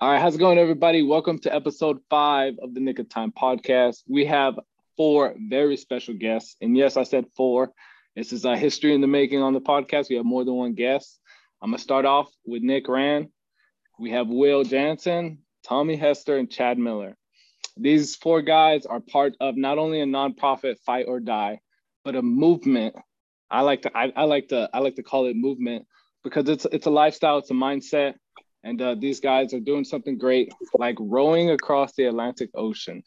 All right, how's it going, everybody? Welcome to episode five of the Nick of Time podcast. We have four very special guests. And yes, I said four. This is a history in the making on the podcast. We have more than one guest. I'm going to start off with Nick Rahn. We have Will Jansen, Tommy Hester, and Chad Miller. These four guys are part of not only a nonprofit Fight Oar Die, but a movement. I like to I, I like to I like to call it movement because it's it's a lifestyle, it's a mindset, and uh, these guys are doing something great, like rowing across the Atlantic Ocean.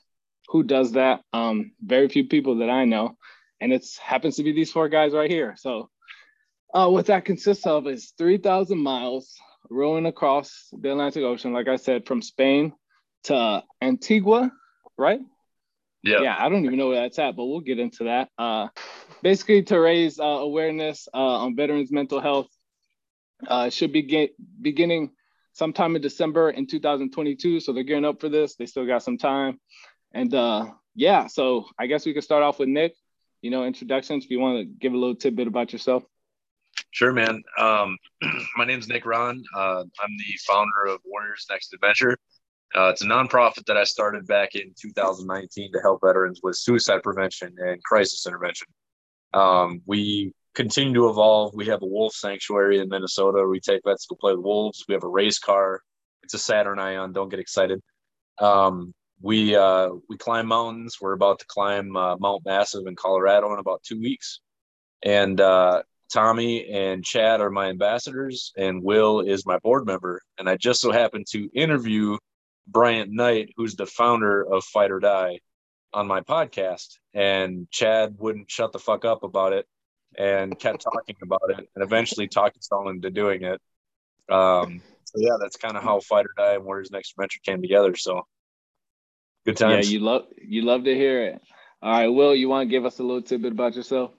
Who does that? Um, very few people that I know, and it happens to be these four guys right here. So, uh, what that consists of is three thousand miles rowing across the Atlantic Ocean. Like I said, from Spain to Antigua, right? Yeah. Yeah, I don't even know where that's at, but we'll get into that. Uh, basically, to raise uh, awareness uh, on veterans' mental health. Uh, should be get, beginning sometime in December in 2022. So they're gearing up for this. They still got some time. And uh, yeah, so I guess we could start off with Nick. You know, introductions. If you want to give a little tidbit about yourself. Sure, man. Um, my name is Nick Rahn. Uh, I'm the founder of Warriors Next Adventure. Uh, it's a nonprofit that I started back in 2019 to help veterans with suicide prevention and crisis intervention. Um, we continue to evolve. We have a wolf sanctuary in Minnesota. We take vets to play with wolves. We have a race car. It's a Saturn Ion. Don't get excited. Um, we uh, we climb mountains. We're about to climb uh, Mount Massive in Colorado in about two weeks. And uh, Tommy and Chad are my ambassadors, and Will is my board member. And I just so happened to interview Bryant Knight, who's the founder of Fight Oar Die, on my podcast. And Chad wouldn't shut the fuck up about it and kept talking about it and eventually talked someone into doing it. Um, so yeah, that's kind of how Fight Oar Die and Warriors Next Adventure came together. So good times. Yeah, you love you love to hear it. All right, Will, you want to give us a little tidbit about yourself?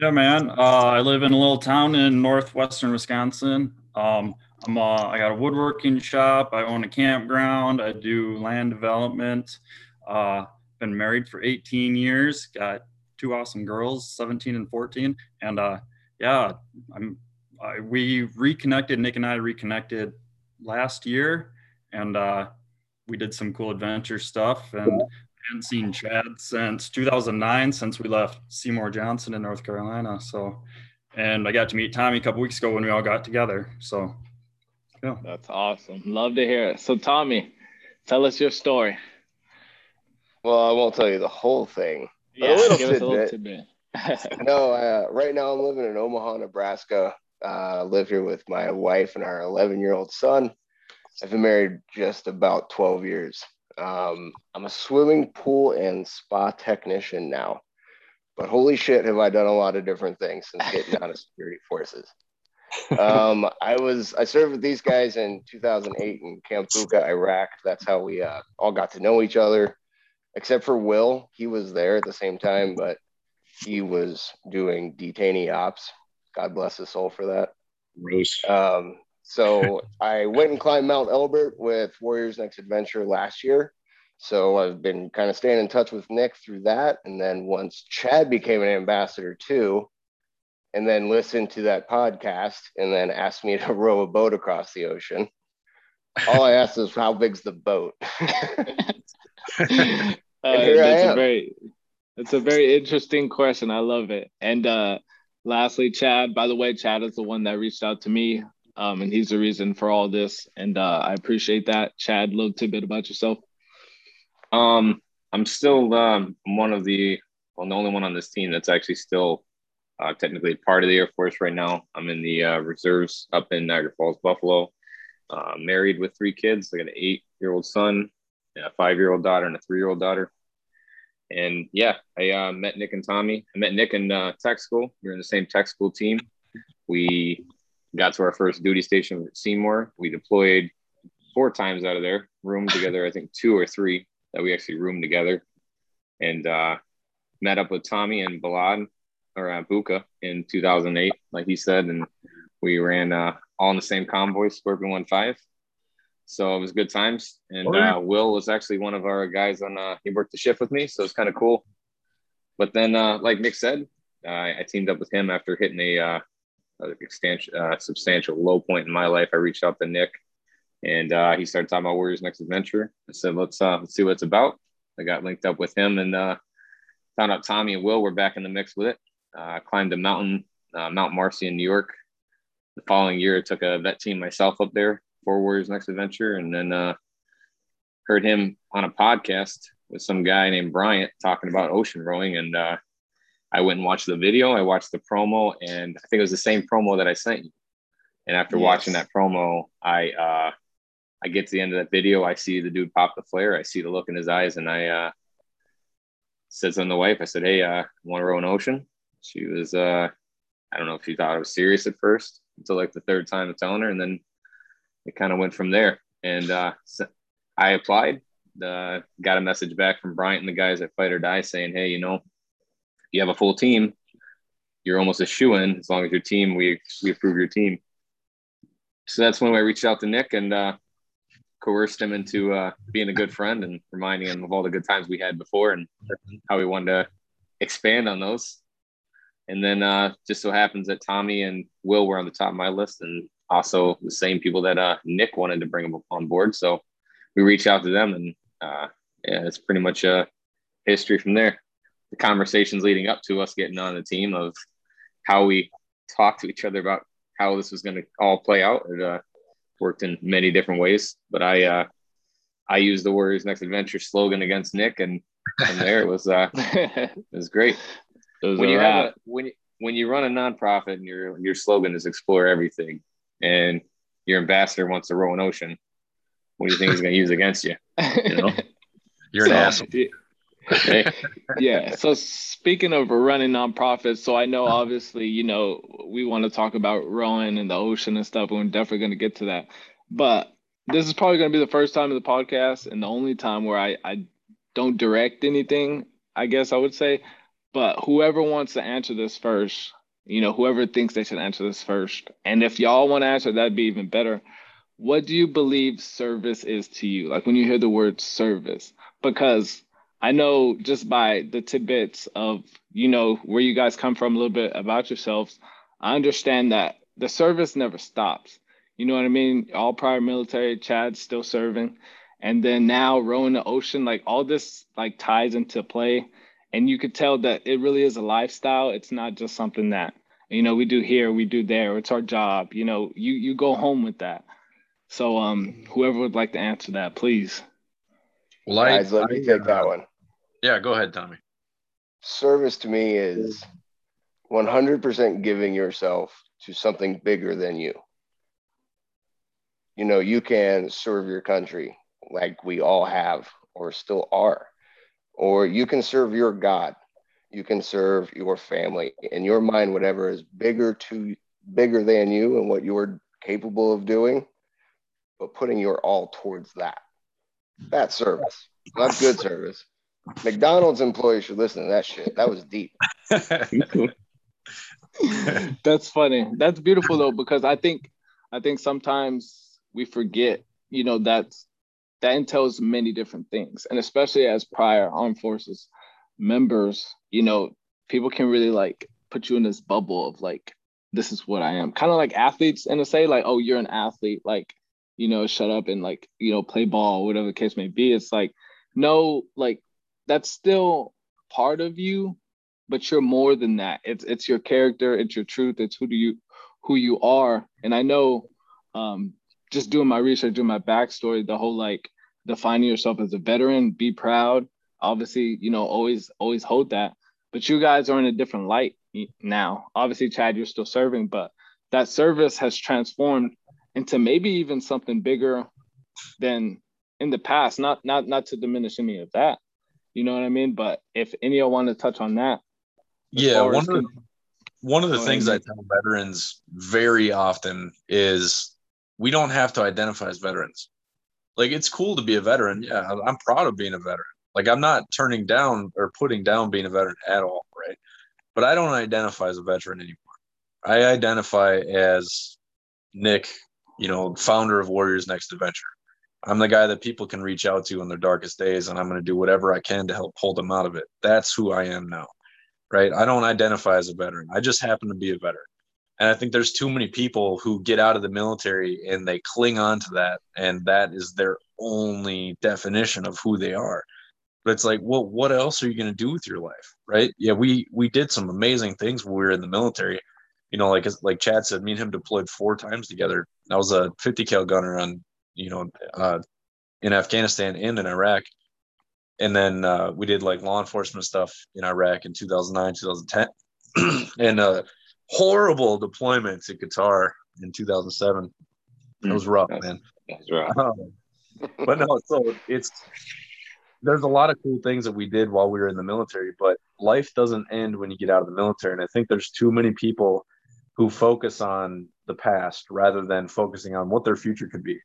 Yeah, man. Uh, I live in a little town in northwestern Wisconsin. Um, I'm uh, I got a woodworking shop. I own a campground. I do land development. Uh, been married for 18 years. Got two awesome girls, 17 and 14. And uh, yeah, I'm I, we reconnected. Nick and I reconnected last year, and uh, we did some cool adventure stuff. And I hadn't seen Chad since 2009, since we left Seymour Johnson in North Carolina. So, and I got to meet Tommy a couple weeks ago when we all got together. So, yeah, that's awesome. Love to hear it. So, Tommy, tell us your story. Well, I won't tell you the whole thing, yeah, a little give tidbit. a little tidbit. no, uh, right now I'm living in Omaha, Nebraska. Uh, I live here with my wife and our 11 year old son. I've been married just about 12 years. Um, I'm a swimming pool and spa technician now, but holy shit, have I done a lot of different things since getting out of security forces. Um, I was I served with these guys in 2008 in Camp Bucca, Iraq. That's how we uh, all got to know each other except for Will. He was there at the same time, but he was doing detainee ops. God bless his soul for that. Rose. Um, so I went and climbed Mount Elbert with Warriors Next Adventure last year. So I've been kind of staying in touch with Nick through that. And then once Chad became an ambassador too, and then listened to that podcast and then asked me to row a boat across the ocean. All I asked is how big's the boat? Uh, that's a very it's a very interesting question. I love it. And uh, lastly, Chad. By the way, Chad is the one that reached out to me, um, and he's the reason for all this. And uh, I appreciate that. Chad, a little tidbit about yourself. Um, I'm still um, one of the well, the only one on this team that's actually still uh, technically part of the Air Force right now. I'm in the uh, reserves up in Niagara Falls, Buffalo. Uh, married with three kids. I got an eight-year-old son, a five-year-old daughter, and a three-year-old daughter and yeah, I uh, met Nick and Tommy. I met Nick in uh, tech school. We were in the same tech school team. We got to our first duty station at Seymour. We deployed four times out of there, roomed together, I think two or three that we actually roomed together, and uh, met up with Tommy and Balad or uh, Bucca in 2008, like he said, and we ran uh, all in the same convoy, Scorpion One Five. So it was good times. And uh, Will was actually one of our guys on, uh, he worked the shift with me. So it's kind of cool. But then, uh, like Nick said, uh, I teamed up with him after hitting a, uh, a substantial, uh, substantial low point in my life. I reached out to Nick and uh, he started talking about Warriors Next Adventure. I said, let's uh, let's see what it's about. I got linked up with him and uh, found out Tommy and Will were back in the mix with it. Uh, climbed a mountain, uh, Mount Marcy in New York. The following year, I took a vet team myself up there for Warriors Next Adventure, and then uh, heard him on a podcast with some guy named Bryant talking about ocean rowing, and uh, I went and watched the video. I watched the promo, and I think it was the same promo that I sent you. And after yes. watching that promo, I uh, I get to the end of that video. I see the dude pop the flare. I see the look in his eyes, and I uh, said something to the wife. I said, "Hey, uh, want to row an ocean?" She was, uh, I don't know if she thought I was serious at first until like the third time of telling her, and then it kind of went from there. And uh, so I applied. Uh, got a message back from Bryant and the guys at Fight Oar Die saying, "Hey, you know, you have a full team. You're almost a shoe in as long as your team we we approve your team." So that's when I reached out to Nick and uh, coerced him into uh, being a good friend and reminding him of all the good times we had before and how we wanted to expand on those. And then uh, just so happens that Tommy and Will were on the top of my list, and also the same people that uh, Nick wanted to bring them on board. So we reached out to them, and uh, yeah, it's pretty much a history from there. The conversations leading up to us getting on the team of how we talked to each other about how this was going to all play out. It, uh, worked in many different ways. But I uh, I used the Warriors Next Adventure slogan against Nick, and from there it was uh, it was great. It was when you have a, when you, when you run a nonprofit and your your slogan is explore everything, and your ambassador wants to row an ocean, what do you think he's going to use against you? You know, you're so, an asshole yeah. So speaking of running nonprofits, so I know obviously, you know, we want to talk about rowing in the ocean and stuff, and we're definitely going to get to that. But this is probably going to be the first time in the podcast and the only time where I, I don't direct anything, I guess I would say. But whoever wants to answer this first, you know, whoever thinks they should answer this first. And if y'all want to answer, that'd be even better. What do you believe service is to you? Like when you hear the word service, because I know just by the tidbits of, you know, where you guys come from a little bit about yourselves, I understand that the service never stops. You know what I mean? All prior military, Chad's still serving. And then now rowing the ocean, like all this like ties into play. And you could tell that it really is a lifestyle. It's not just something that, you know, we do here, we do there. It's our job. You know, you you go home with that. So um whoever would like to answer that, please. Well, I, Guys, let I, me take that one. Yeah, go ahead, Tommy. Service to me is 100% giving yourself to something bigger than you. You know, you can serve your country like we all have or still are, or you can serve your God. You can serve your family in your mind, whatever is bigger to bigger than you and what you're capable of doing, but putting your all towards that. That service. That's good service. McDonald's employees should listen to that shit. That was deep. That's funny. That's beautiful though, because I think I think sometimes we forget, you know, that's that entails many different things. And especially as prior armed forces members, you know, people can really like put you in this bubble of like, this is what I am. Kind of like athletes and to say, like, oh, you're an athlete, like, you know, shut up and like, you know, play ball, whatever the case may be. It's like, no, like that's still part of you, but you're more than that. It's it's your character, it's your truth, it's who do you who you are. And I know um, just doing my research, doing my backstory, the whole like defining yourself as a veteran, be proud. Obviously, you know, always always hold that. But you guys are in a different light now. Obviously, Chad, you're still serving, but that service has transformed into maybe even something bigger than in the past. Not not not to diminish any of that, you know what I mean? But if any of you want to touch on that, yeah, one of the, one of the oh, things I tell veterans very often is we don't have to identify as veterans. Like it's cool to be a veteran. Yeah, I'm proud of being a veteran. Like I'm not turning down or putting down being a veteran at all, right? But I don't identify as a veteran anymore. I identify as Nick, you know, founder of Warriors Next Adventure. I'm the guy that people can reach out to in their darkest days, and I'm going to do whatever I can to help pull them out of it. That's who I am now, right? I don't identify as a veteran. I just happen to be a veteran. And I think there's too many people who get out of the military and they cling on to that, and that is their only definition of who they are. But it's like, well, what else are you going to do with your life, right? Yeah, we we did some amazing things when we were in the military. You know, like like Chad said, me and him deployed four times together. I was a 50 cal gunner on, you know, uh, in Afghanistan and in Iraq, and then uh, we did like law enforcement stuff in Iraq in 2009, 2010, and uh, horrible deployment to Qatar in 2007. It was rough, That's- man. That's right. Um, but no, so it's there's a lot of cool things that we did while we were in the military, but life doesn't end when you get out of the military. And I think there's too many people who focus on the past rather than focusing on what their future could be.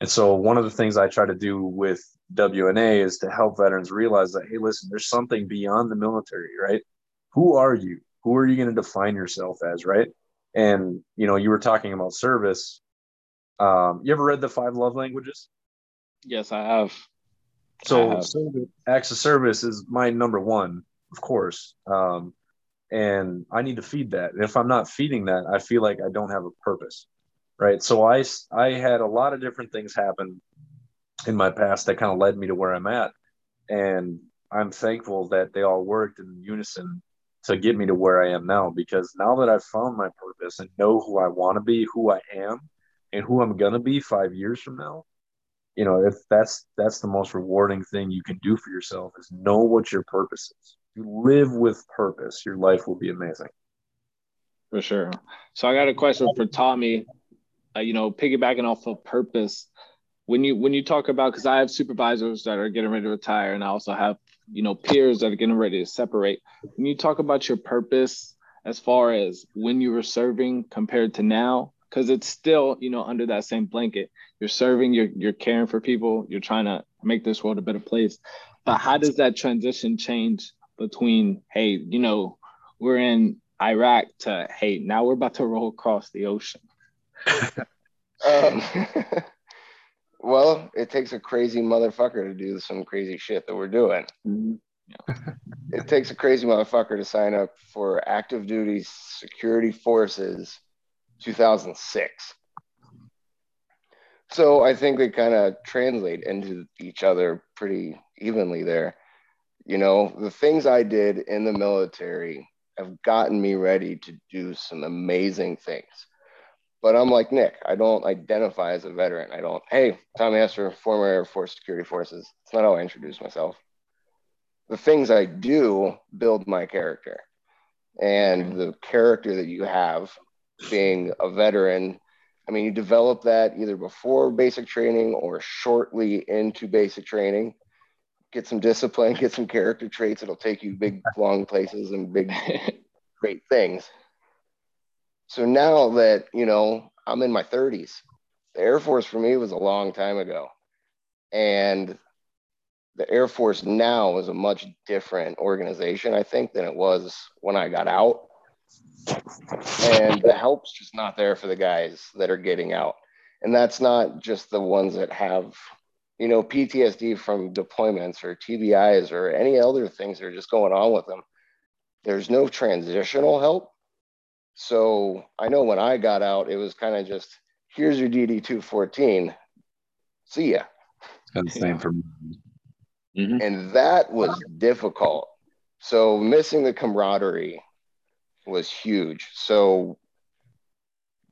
And so one of the things I try to do with WNA is to help veterans realize that, hey, listen, there's something beyond the military, right? Who are you? Who are you going to define yourself as, right? And you know, you were talking about service. Um, you ever read the five love languages? Yes, I have. So Uh, service, acts of service is my number one, of course. Um, and I need to feed that. And if I'm not feeding that, I feel like I don't have a purpose, right? So I I had a lot of different things happen in my past that kind of led me to where I'm at, and I'm thankful that they all worked in unison to get me to where I am now. Because now that I've found my purpose and know who I want to be, who I am, and who I'm gonna be five years from now, you know if that's that's the most rewarding thing you can do for yourself is know what your purpose is you live with purpose your life will be amazing For sure. So I got a question for Tommy. Uh, you know, piggybacking off of purpose. When you when you talk about because I have supervisors that are getting ready to retire, and I also have you know peers that are getting ready to separate. When you talk about your purpose as far as when you were serving compared to now, because it's still you know under that same blanket. You're serving, you're you're caring for people, you're trying to make this world a better place. But how does that transition change between hey, you know, we're in Iraq to hey, now we're about to roll across the ocean. Um, well, it takes a crazy motherfucker to do some crazy shit that we're doing. Mm-hmm. It takes a crazy motherfucker to sign up for active duty security forces 2006. So I think they kind of translate into each other pretty evenly there. You know, the things I did in the military have gotten me ready to do some amazing things. But I'm like Nick, I don't identify as a veteran. I don't, hey, Tommy Hester, former Air Force Security Forces. It's not how I introduce myself. The things I do build my character. And mm-hmm. the character that you have being a veteran, I mean, you develop that either before basic training or shortly into basic training. Get some discipline, get some character traits. It'll take you big, long places and big, great things. So now that, you know, I'm in my 30s, the Air Force for me was a long time ago. And the Air Force now is a much different organization, I think, than it was when I got out. And the help's just not there for the guys that are getting out. And that's not just the ones that have, you know, PTSD from deployments or TBIs or any other things that are just going on with them. There's no transitional help. So I know when I got out, it was kind of just here's your DD 214. See ya. it's kind of the same for me Mhm. And that was difficult. So missing the camaraderie was huge. So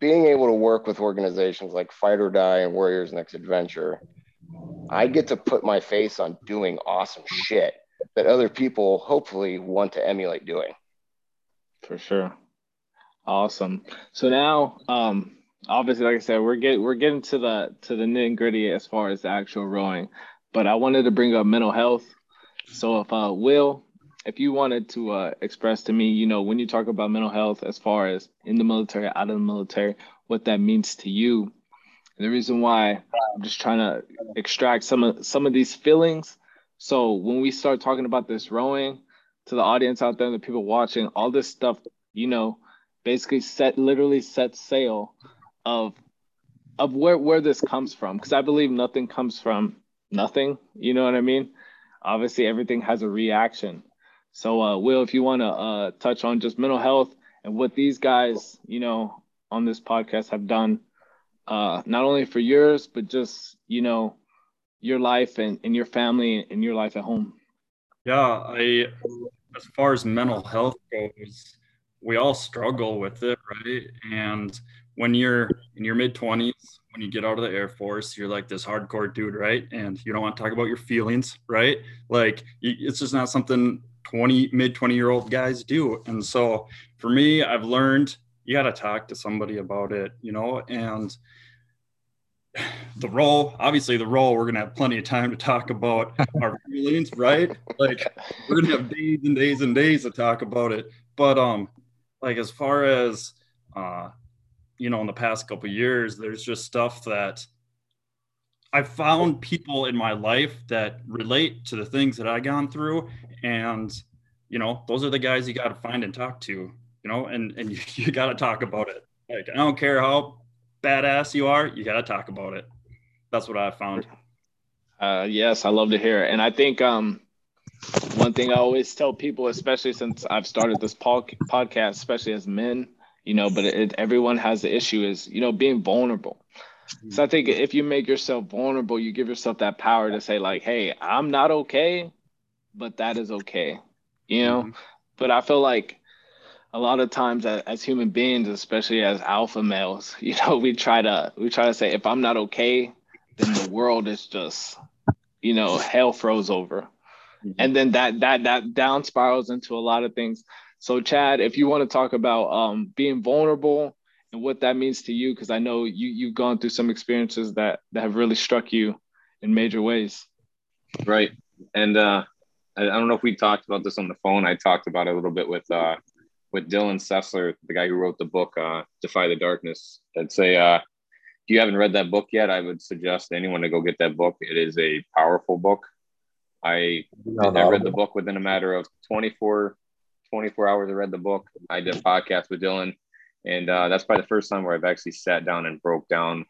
being able to work with organizations like Fight Oar Die and Warriors Next Adventure, I get to put my face on doing awesome shit that other people hopefully want to emulate doing. For sure. Awesome. So now, um, obviously, like I said, we're get we're getting to the to the nitty gritty as far as the actual rowing, but I wanted to bring up mental health. So if uh, Will, if you wanted to uh, express to me, you know, when you talk about mental health, as far as in the military, out of the military, what that means to you. And the reason why I'm just trying to extract some of some of these feelings. So when we start talking about this rowing, to the audience out there, the people watching, all this stuff, you know, basically set literally set sail of of where where this comes from. Because I believe nothing comes from nothing. You know what I mean? Obviously, everything has a reaction. So, uh, Will, if you want to uh, touch on just mental health and what these guys, you know, on this podcast have done, uh, not only for yours, but just, you know, your life and, and your family and your life at home. Yeah, I, as far as mental health goes, we all struggle with it, right? And when you're in your mid 20s, when you get out of the Air Force, you're like this hardcore dude, right? And you don't want to talk about your feelings, right? Like it's just not something 20 mid 20 year old guys do. And so for me, I've learned you got to talk to somebody about it, you know, and the role, obviously the role, we're going to have plenty of time to talk about our feelings, right? Like we're going to have days and days and days to talk about it. But, um, like as far as, uh, you know in the past couple years there's just stuff that i found people in my life that relate to the things that i gone through. And you know those are the guys you got to find and talk to you know and and you, you got to talk about it. Like i don't care how badass you are you got to talk about it. That's what i found. Uh, yes i love to hear it. And i think um one thing i always tell people especially since i've started this podcast especially as men you know but it, everyone has the issue is you know being vulnerable mm-hmm. so i think if you make yourself vulnerable you give yourself that power to say like hey i'm not okay but that is okay you know mm-hmm. but i feel like a lot of times as, as human beings especially as alpha males you know we try to we try to say if i'm not okay then the world is just you know hell froze over mm-hmm. and then that that that down spirals into a lot of things so, Chad, if you want to talk about um, being vulnerable and what that means to you, because I know you you've gone through some experiences that that have really struck you in major ways. Right, and uh, I, I don't know if we talked about this on the phone. I talked about it a little bit with uh, with Dylan Sessler, the guy who wrote the book uh, "Defy the Darkness." I'd say uh, if you haven't read that book yet, I would suggest anyone to go get that book. It is a powerful book. I, I read the book within a matter of 24 24 hours. I read the book. I did a podcast with Dylan, and uh, that's probably the first time where I've actually sat down and broke down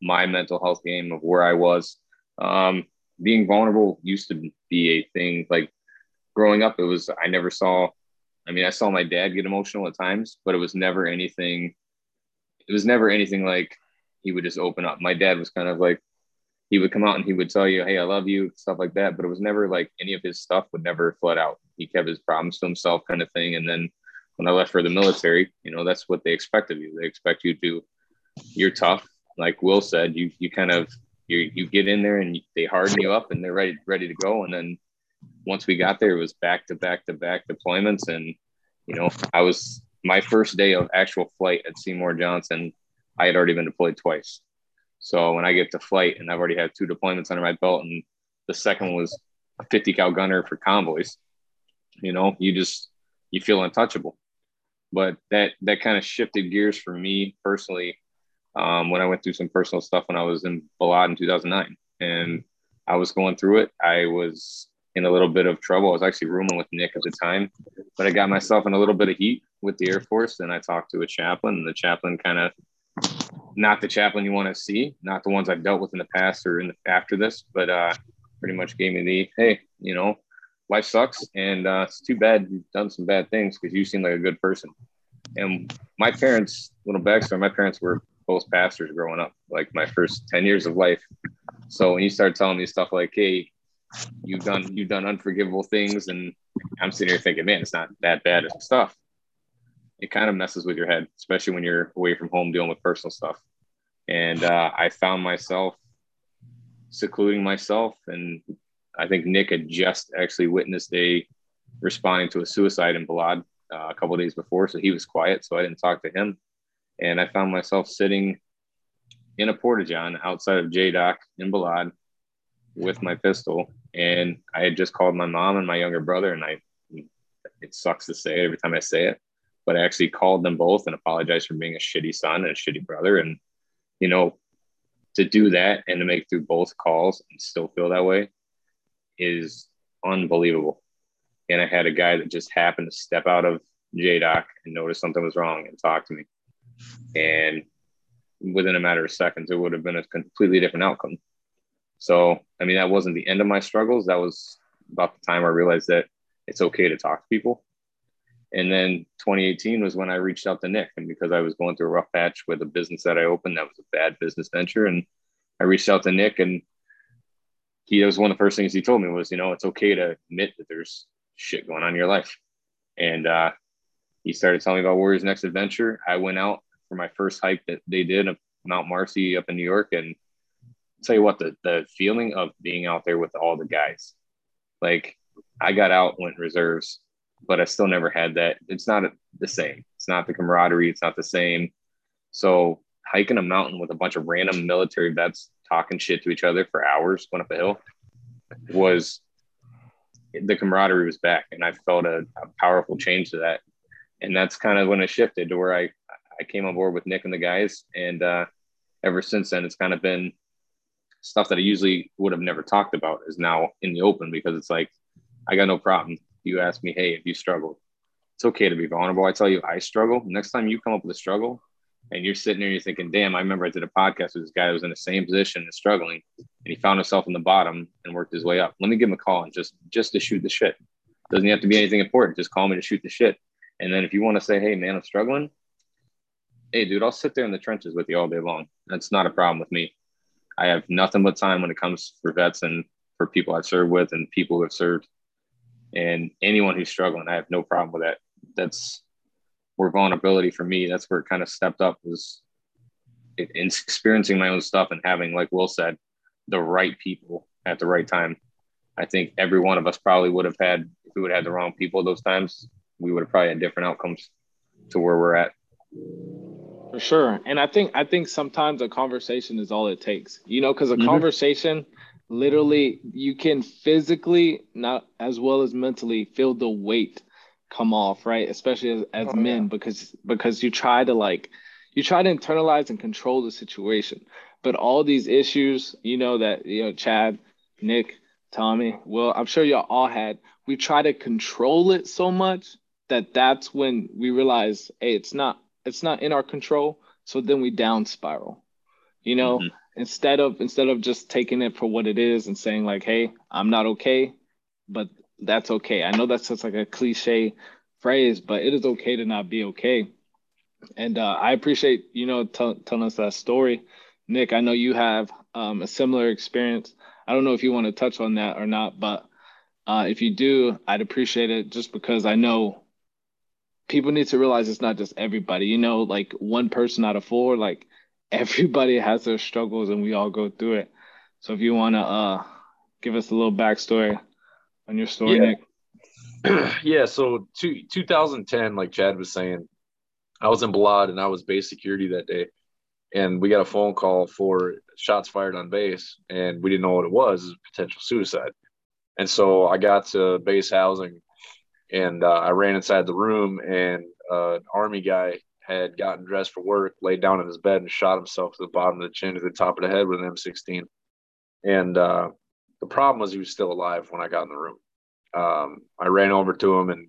my mental health game of where I was. Um, being vulnerable used to be a thing. Like growing up, it was I never saw. I mean, I saw my dad get emotional at times, but it was never anything. It was never anything like he would just open up. My dad was kind of like he would come out and he would tell you, "Hey, I love you," stuff like that. But it was never like any of his stuff would never flood out. He kept his problems to himself, kind of thing. And then when I left for the military, you know, that's what they expect of you. They expect you to, you're tough, like Will said. You you kind of you you get in there and they harden you up and they're ready ready to go. And then once we got there, it was back to back to back deployments. And you know, I was my first day of actual flight at Seymour Johnson. I had already been deployed twice. So when I get to flight and I've already had two deployments under my belt, and the second was a 50 cal gunner for convoys, you know, you just you feel untouchable. But that that kind of shifted gears for me personally um, when I went through some personal stuff when I was in Balad in 2009, and I was going through it. I was in a little bit of trouble. I was actually rooming with Nick at the time, but I got myself in a little bit of heat with the Air Force, and I talked to a chaplain, and the chaplain kind of not the chaplain you want to see, not the ones I've dealt with in the past or in the, after this, but uh, pretty much gave me the hey, you know, life sucks, and uh, it's too bad you've done some bad things because you seem like a good person. And my parents, little backstory, my parents were both pastors growing up, like my first ten years of life. So when you start telling me stuff like, hey, you've done you've done unforgivable things, and I'm sitting here thinking, man, it's not that bad of stuff it kind of messes with your head, especially when you're away from home dealing with personal stuff. And uh, I found myself secluding myself. And I think Nick had just actually witnessed a responding to a suicide in Balad uh, a couple days before. So he was quiet. So I didn't talk to him. And I found myself sitting in a porta john outside of JDOC in Balad with my pistol. And I had just called my mom and my younger brother. And I, it sucks to say it every time I say it, but I actually called them both and apologized for being a shitty son and a shitty brother. And, you know, to do that and to make through both calls and still feel that way is unbelievable. And I had a guy that just happened to step out of JDOC and notice something was wrong and talk to me. And within a matter of seconds, it would have been a completely different outcome. So, I mean, that wasn't the end of my struggles. That was about the time I realized that it's okay to talk to people And then 2018 was when I reached out to Nick, and because I was going through a rough patch with a business that I opened that was a bad business venture, and I reached out to Nick, and he was one of the first things he told me was, you know, it's okay to admit that there's shit going on in your life. And uh, he started telling me about Warriors Next Adventure. I went out for my first hike that they did of Mount Marcy up in New York, and I'll tell you what, the the feeling of being out there with all the guys, like I got out, went reserves, but I still never had that. It's not the same. It's not the camaraderie. It's not the same. So hiking a mountain with a bunch of random military vets talking shit to each other for hours going up a hill was the camaraderie was back and i felt a, a, powerful change to that and that's kind of when it shifted to where i i came on board with nick and the guys and uh, ever since then it's kind of been stuff that i usually would have never talked about is now in the open because it's like i got no problem you ask me hey if you struggle it's okay to be vulnerable i tell you i struggle next time you come up with a struggle and you're sitting there and you're thinking, damn, I remember I did a podcast with this guy who was in the same position and struggling, and he found himself in the bottom and worked his way up. Let me give him a call and just just to shoot the shit. Doesn't have to be anything important. Just call me to shoot the shit. And then if you want to say, hey man, I'm struggling, hey dude, I'll sit there in the trenches with you all day long. That's not a problem with me. I have nothing but time when it comes for vets and for people I've served with and people who have served. And anyone who's struggling, I have no problem with that. That's where vulnerability for me, that's where it kind of stepped up was in experiencing my own stuff and having, like Will said, the right people at the right time. I think every one of us probably would have had, if we would have had the wrong people those times, we would have probably had different outcomes to where we're at. For sure. And I think, I think sometimes a conversation is all it takes, you know, because a mm-hmm. conversation, literally, you can physically, not as well as mentally, feel the weight come off, right? Especially as, as oh, men, yeah. because because you try to like you try to internalize and control the situation. But all these issues, you know, that you know, Chad, Nick, Tommy, well, I'm sure y'all all had, we try to control it so much that that's when we realize, hey, it's not it's not in our control. So then we down spiral. You know, mm-hmm. Instead of instead of just taking it for what it is and saying like, hey, I'm not okay, but that's okay. I know that's just like a cliche phrase, but it is okay to not be okay. And uh, I appreciate you know t- telling us that story, Nick. I know you have um, a similar experience. I don't know if you want to touch on that or not, but uh, if you do, I'd appreciate it just because I know people need to realize it's not just everybody. You know, like one person out of four, like everybody has their struggles and we all go through it. So if you want to uh, give us a little backstory on your story, yeah. Nick? yeah. So two, 2010, like Chad was saying, I was in Balad and I was base security that day. And we got a phone call for shots fired on base, and we didn't know what it was, it was potential suicide. And so I got to base housing and uh, I ran inside the room, and uh, an army guy had gotten dressed for work, laid down in his bed, and shot himself to the bottom of the chin to the top of the head with an M16. And uh, the problem was he was still alive when I got in the room. Um, I ran over to him and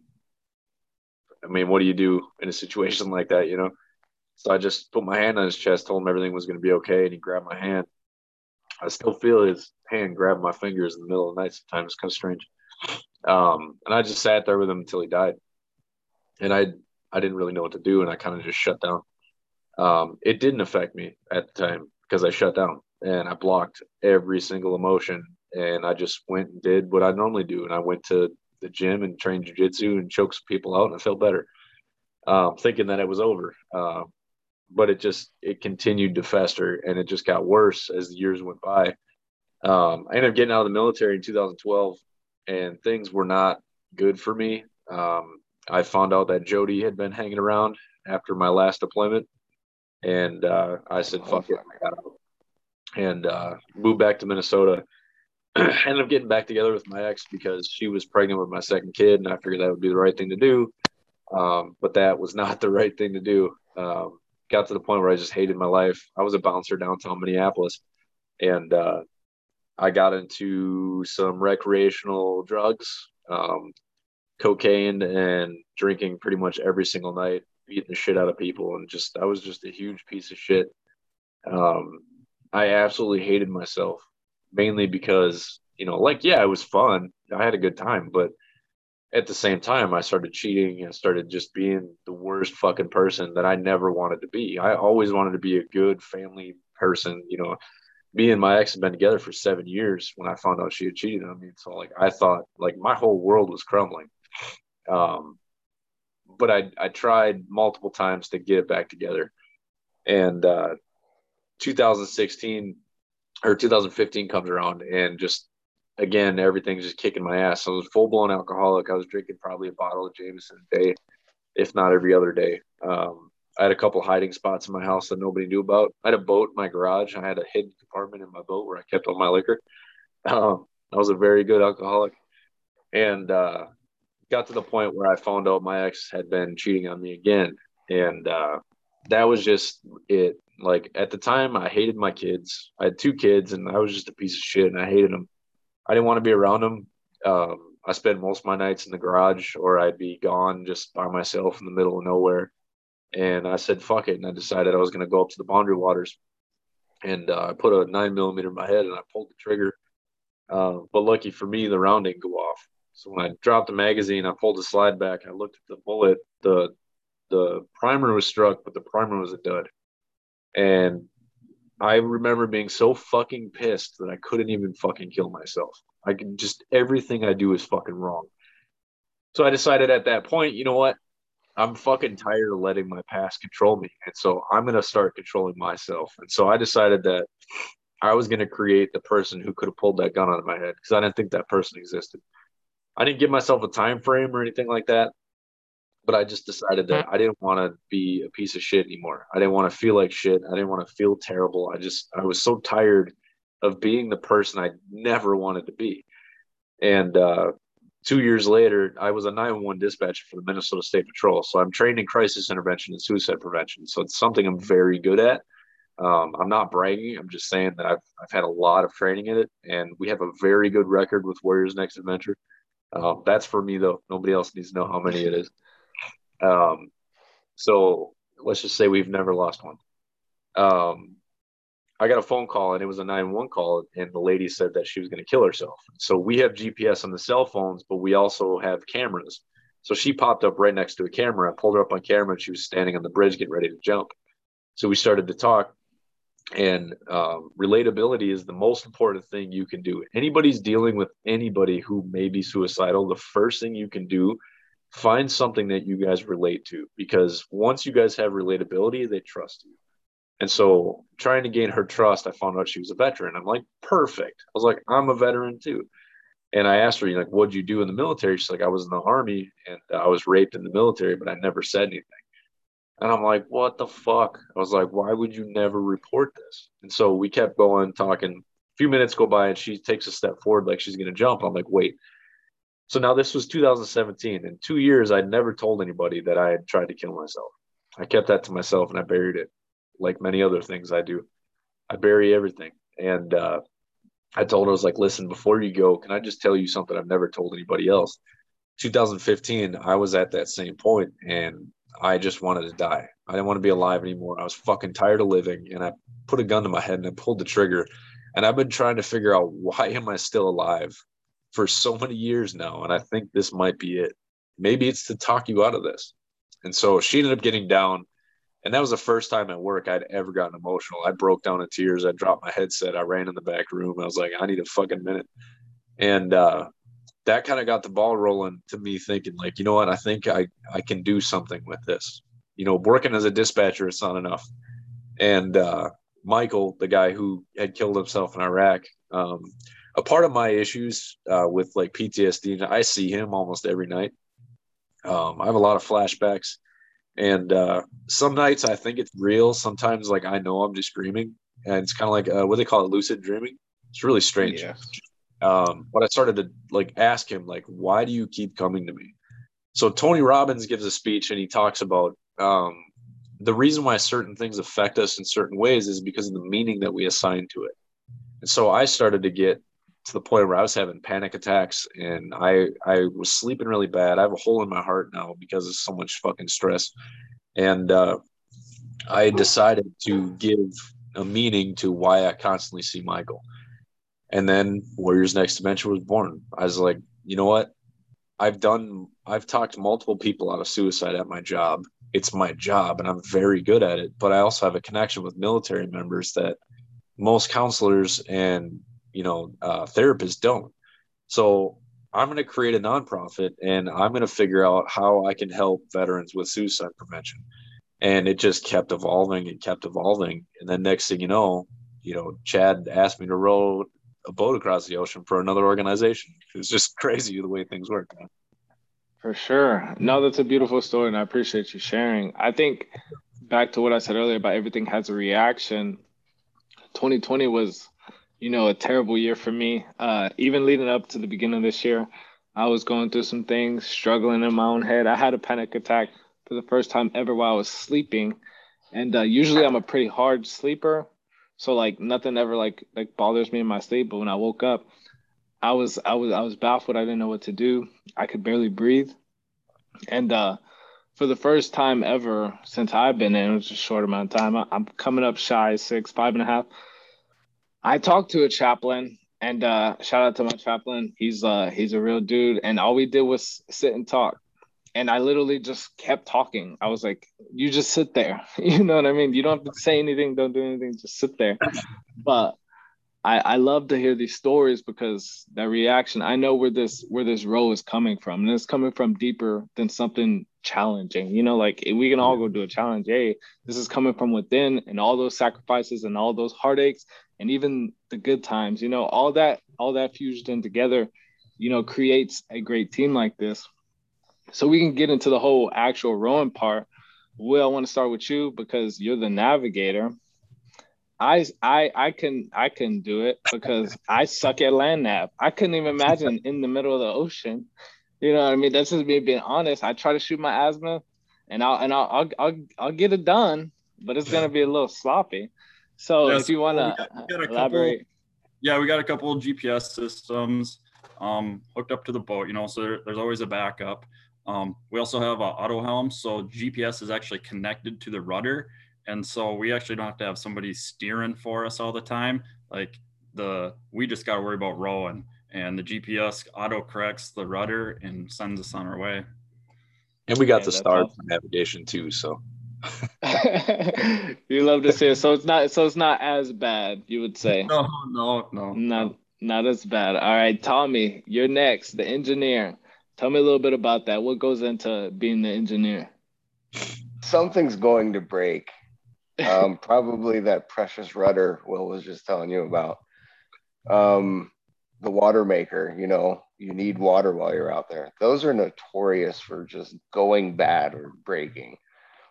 I mean, what do you do in a situation like that, you know? So I just put my hand on his chest, told him everything was going to be okay, and he grabbed my hand. I still feel his hand grab my fingers in the middle of the night sometimes. It's kind of strange. Um, and I just sat there with him until he died. And I I didn't really know what to do, and I kind of just shut down. Um, it didn't affect me at the time because I shut down and I blocked every single emotion and I just went and did what I normally do. And I went to the gym and trained jujitsu and choked people out, and I felt better, um, thinking that it was over. Uh, but it just it continued to fester, and it just got worse as the years went by. Um, I ended up getting out of the military in 2012, and things were not good for me. Um, I found out that Jody had been hanging around after my last deployment, and uh, I said, "Fuck it," I got out and uh, moved back to Minnesota ended up getting back together with my ex because she was pregnant with my second kid, and I figured that would be the right thing to do. Um, but that was not the right thing to do. Um, got to the point where I just hated my life. I was a bouncer downtown Minneapolis, and uh, I got into some recreational drugs, um, cocaine, and drinking pretty much every single night, beating the shit out of people, and just I was just a huge piece of shit. Um, I absolutely hated myself mainly because you know like yeah it was fun i had a good time but at the same time, I started cheating and started just being the worst fucking person that I never wanted to be. I always wanted to be a good family person. You know, me and my ex had been together for seven years when I found out she had cheated on me. So like I thought like my whole world was crumbling. Um, but I I tried multiple times to get it back together. And uh, 2016 or 2015 comes around and just again everything's just kicking my ass. I was full blown alcoholic. I was drinking probably a bottle of Jameson a day, if not every other day. Um, I had a couple hiding spots in my house that nobody knew about. I had a boat in my garage. I had a hidden compartment in my boat where I kept all my liquor. Um, I was a very good alcoholic, and uh, got to the point where I found out my ex had been cheating on me again, and uh, that was just it. Like at the time, I hated my kids. I had two kids, and I was just a piece of shit, and I hated them. I didn't want to be around them. Um, I spent most of my nights in the garage, or I'd be gone just by myself in the middle of nowhere. And I said, "Fuck it," and I decided I was going to go up to the boundary waters, and uh, I put a nine millimeter in my head, and I pulled the trigger. Uh, but lucky for me, the round didn't go off. So when I dropped the magazine, I pulled the slide back. I looked at the bullet. the The primer was struck, but the primer was a dud. And I remember being so fucking pissed that I couldn't even fucking kill myself. I can just everything I do is fucking wrong. So I decided at that point, you know what? I'm fucking tired of letting my past control me. And so I'm going to start controlling myself. And so I decided that I was going to create the person who could have pulled that gun out of my head because I didn't think that person existed. I didn't give myself a time frame or anything like that, but I just decided that I didn't want to be a piece of shit anymore. I didn't want to feel like shit. I didn't want to feel terrible. I just I was so tired of being the person I never wanted to be. And uh, two years later, I was a 911 dispatcher for the Minnesota State Patrol. So I'm trained in crisis intervention and suicide prevention. So it's something I'm very good at. Um, I'm not bragging. I'm just saying that I've, I've had a lot of training in it, and we have a very good record with Warriors Next Adventure. Um, that's for me though. Nobody else needs to know how many it is. Um, so let's just say we've never lost one. Um, I got a phone call and it was a 911 call, and the lady said that she was going to kill herself. So we have GPS on the cell phones, but we also have cameras. So she popped up right next to a camera. I pulled her up on camera and she was standing on the bridge getting ready to jump. So we started to talk and um, relatability is the most important thing you can do. Anybody's dealing with anybody who may be suicidal the first thing you can do find something that you guys relate to because once you guys have relatability they trust you. And so trying to gain her trust i found out she was a veteran. I'm like perfect. I was like i'm a veteran too. And i asked her you like what'd you do in the military? She's like i was in the army and i was raped in the military but i never said anything and I'm like, what the fuck? I was like, why would you never report this? And so we kept going, talking. A few minutes go by and she takes a step forward like she's going to jump. I'm like, wait. So now this was 2017. In two years, I'd never told anybody that I had tried to kill myself. I kept that to myself and I buried it like many other things I do. I bury everything. And uh, I told her, I was like, listen, before you go, can I just tell you something I've never told anybody else? 2015, I was at that same point and I just wanted to die. I didn't want to be alive anymore. I was fucking tired of living. And I put a gun to my head and I pulled the trigger. And I've been trying to figure out why am I still alive for so many years now. And I think this might be it. Maybe it's to talk you out of this. And so she ended up getting down. And that was the first time at work I'd ever gotten emotional. I broke down in tears. I dropped my headset. I ran in the back room. I was like, I need a fucking minute. And uh, that kind of got the ball rolling to me thinking like you know what? I think i i can do something with this. You know working as a dispatcher it's not enough. And uh, michael the guy who had killed himself in iraq um, a part of my issues uh, with like ptsd i see him almost every night. Um, i have a lot of flashbacks. And uh, some nights i think it's real. Sometimes like i know i'm just dreaming. And it's kind of like uh, what they call it lucid dreaming? It's really strange. Yeah. Um, but I started to like ask him, like, why do you keep coming to me? So Tony Robbins gives a speech and he talks about um, the reason why certain things affect us in certain ways is because of the meaning that we assign to it. And so I started to get to the point where I was having panic attacks and I I was sleeping really bad. I have a hole in my heart now because of so much fucking stress. And uh, I decided to give a meaning to why I constantly see Michael. And then Warriors Next Adventure was born. I was like, you know what? I've done I've talked multiple people out of suicide at my job. It's my job and I'm very good at it, but I also have a connection with military members that most counselors and you know uh, therapists don't. So I'm going to create a nonprofit and I'm going to figure out how I can help veterans with suicide prevention. And it just kept evolving and kept evolving. And then next thing you know, you know, Chad asked me to row a boat across the ocean for another organization. It's just crazy the way things work. Man. For sure. No, that's a beautiful story, and I appreciate you sharing. I think back to what I said earlier about everything has a reaction. 2020 was, you know, a terrible year for me. Uh, even leading up to the beginning of this year, I was going through some things, struggling in my own head. I had a panic attack for the first time ever while I was sleeping, and uh, usually I'm a pretty hard sleeper, so like nothing ever like like bothers me in my sleep. But when I woke up, I was I was I was baffled. I didn't know what to do. I could barely breathe, and uh, for the first time ever since I've been in, it was a short amount of time. I, am coming up shy six, five and a half. I talked to a chaplain, and uh, shout out to my chaplain. He's uh he's a real dude, and all we did was sit and talk and I literally just kept talking. I was like, "You just sit there," you know what I mean? You don't have to say anything, don't do anything, just sit there. But I, I love to hear these stories because that reaction. I know where this where this row is coming from, and it's coming from deeper than something challenging. You know, like we can all go do a challenge. Hey, this is coming from within, and all those sacrifices and all those heartaches, and even the good times. You know, all that all that fused in together, you know, creates a great team like this so we can get into the whole actual rowing part. Will, I want to start with you because you're the navigator. I I I can I can do it because I suck at land nav. I couldn't even imagine in the middle of the ocean. You know what I mean? That's just me being honest. I try to shoot my azimuth, and I'll and I'll I'll I'll, I'll get it done, but it's gonna be a little sloppy. So if you want to elaborate, couple, yeah, we got a couple of GPS systems um, hooked up to the boat. You know, so there, there's always a backup. Um, we also have an auto helm, so GPS is actually connected to the rudder, and so we actually don't have to have somebody steering for us all the time. Like the we just got to worry about rowing, and the GPS auto corrects the rudder and sends us on our way. And we got yeah, the star awesome. navigation too, so. you love to see it. So it's not so it's not as bad, you would say. No, no, no. Not not as bad. All right, Tommy, you're next, the engineer. Tell me a little bit about that. What goes into being the engineer? Something's going to break. Um, probably that precious rudder Will was just telling you about. Um, the water maker, you know, you need water while you're out there. Those are notorious for just going bad or breaking.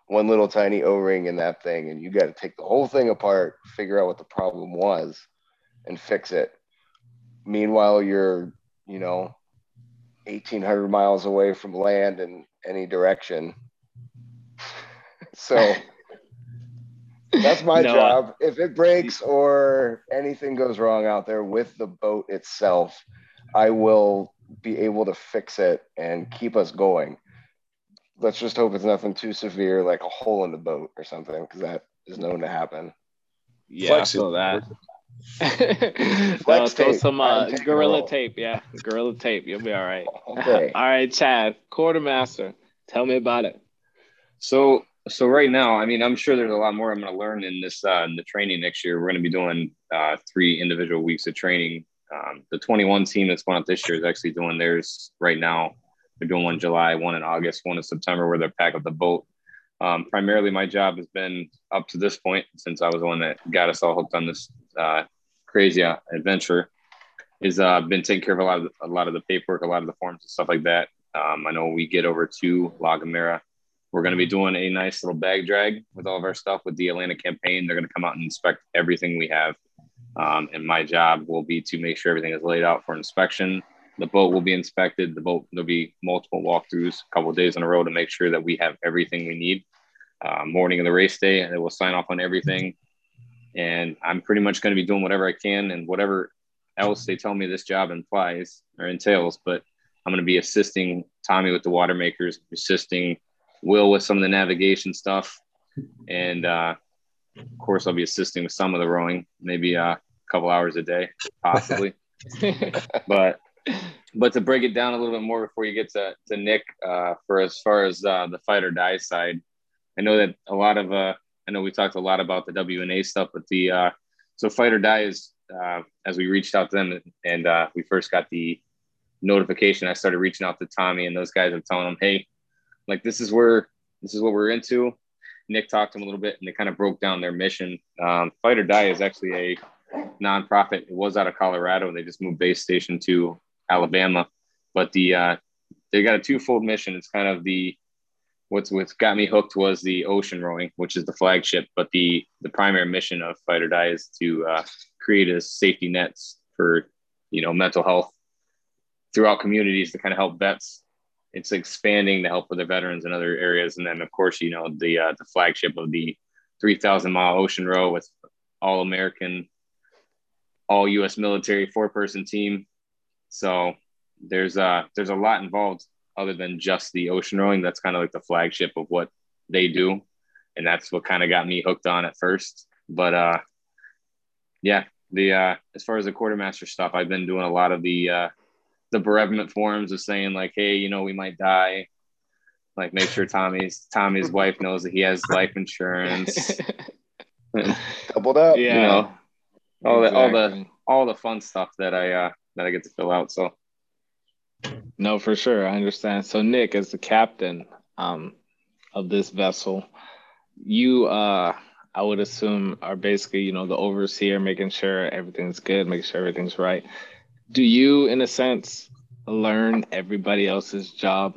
One little tiny O ring in that thing, and you got to take the whole thing apart, figure out what the problem was, and fix it. Meanwhile, you're, you know, 1800 miles away from land in any direction. so that's my no, job. If it breaks or anything goes wrong out there with the boat itself, I will be able to fix it and keep us going. Let's just hope it's nothing too severe, like a hole in the boat or something, because that is known to happen. Yeah, Flex I saw that. Flex throw some uh, gorilla tape. Yeah, gorilla tape. You'll be all right. Okay. all right, Chad, quartermaster. Tell me about it. So, so right now, I mean, I'm sure there's a lot more I'm going to learn in this uh, in the training next year. We're going to be doing uh, three individual weeks of training. Um, the 21 team that's going out this year is actually doing theirs right now. They're doing one July, one in August, one in September, where they're pack up the boat. Um, primarily, my job has been up to this point, since I was the one that got us all hooked on this uh, crazy uh, adventure, is uh, been taking care of a lot of the, a lot of the paperwork, a lot of the forms and stuff like that. Um, I know we get over to La Gomera. We're going to be doing a nice little bag drag with all of our stuff with the Atlantic Campaign. They're going to come out and inspect everything we have. Um, and my job will be to make sure everything is laid out for inspection. The boat will be inspected. The boat, there'll be multiple walkthroughs, a couple days in a row to make sure that we have everything we need. Uh, morning of the race day, and they will sign off on everything and I'm pretty much going to be doing whatever I can and whatever else they tell me this job implies or entails. But I'm going to be assisting Tommy with the water makers, assisting Will with some of the navigation stuff, and uh, of course I'll be assisting with some of the rowing, maybe uh, a couple hours a day, possibly. but but to break it down a little bit more before you get to, to Nick, uh, for as far as uh, the Fight Oar Die side, I know that a lot of, uh, I know we talked a lot about the WNA stuff, but the, uh, so Fight Oar Die is, uh, as we reached out to them and uh, we first got the notification, I started reaching out to Tommy and those guys are telling them, hey, like this is where, this is what we're into. Nick talked to them a little bit and they kind of broke down their mission. Um, Fight Oar Die is actually a nonprofit. It was out of Colorado and they just moved base station to Alabama. But the uh, they got a twofold mission. It's kind of the what's what's got me hooked was the ocean rowing, which is the flagship. But the the primary mission of Fight Oar Die is to uh, create a safety nets for you know mental health throughout communities to kind of help vets. It's expanding the help with the veterans in other areas, and then of course you know the uh, the flagship of the 3,000 mile ocean row with all American, all U.S. military four person team so there's uh there's a lot involved other than just the ocean rowing. That's kind of like the flagship of what they do. And that's what kind of got me hooked on at first. But uh yeah, the uh as far as the quartermaster stuff, I've been doing a lot of the uh the bereavement forums of saying like, hey, you know, we might die. Like make sure Tommy's Tommy's wife knows that he has life insurance. Doubled up. Yeah. You know, all the all the all the fun stuff that I uh that I get to fill out. So No, for sure. I understand. So, Nick, as the captain um, of this vessel, you, uh, I would assume, are basically, you know, the overseer, making sure everything's good, making sure everything's right. Do you, in a sense, learn everybody else's job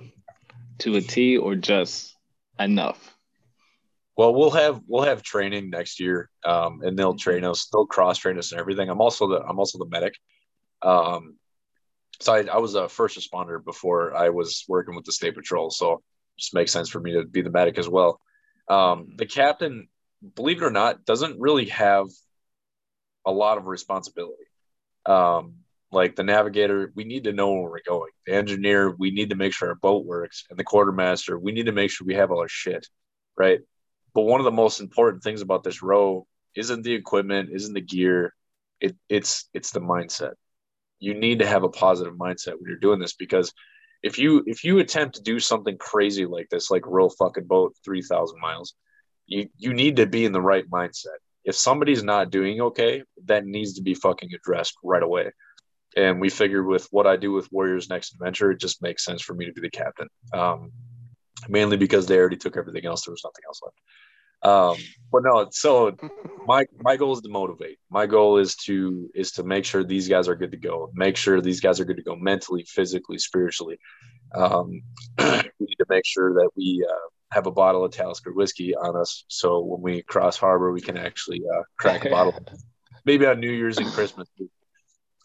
to a T, or just enough? Well, we'll have we'll have training next year, um, and they'll train us. They'll cross train us and everything. I'm also the I'm also the medic. Um, so I, I was a first responder before I was working with the state patrol, so it just makes sense for me to be the medic as well. Um, the captain, believe it or not, doesn't really have a lot of responsibility. Um, like the navigator, we need to know where we're going. The engineer, we need to make sure our boat works, and the quartermaster, we need to make sure we have all our shit, right? But one of the most important things about this row isn't the equipment, isn't the gear. It, it's it's the mindset. You need to have a positive mindset when you're doing this because if you if you attempt to do something crazy like this, like row fucking boat three thousand miles, you you need to be in the right mindset. If somebody's not doing okay, that needs to be fucking addressed right away. And we figured with what I do with Warriors Next Adventure, it just makes sense for me to be the captain. Um, mainly because they already took everything else. There was nothing else left. Um, but no, so my my goal is to motivate. My goal is to is to make sure these guys are good to go. Make sure these guys are good to go mentally, physically, spiritually. Um, we need to make sure that we uh, have a bottle of Talisker whiskey on us, so when we cross harbor, we can actually uh, crack a bottle. Maybe on New Year's and Christmas.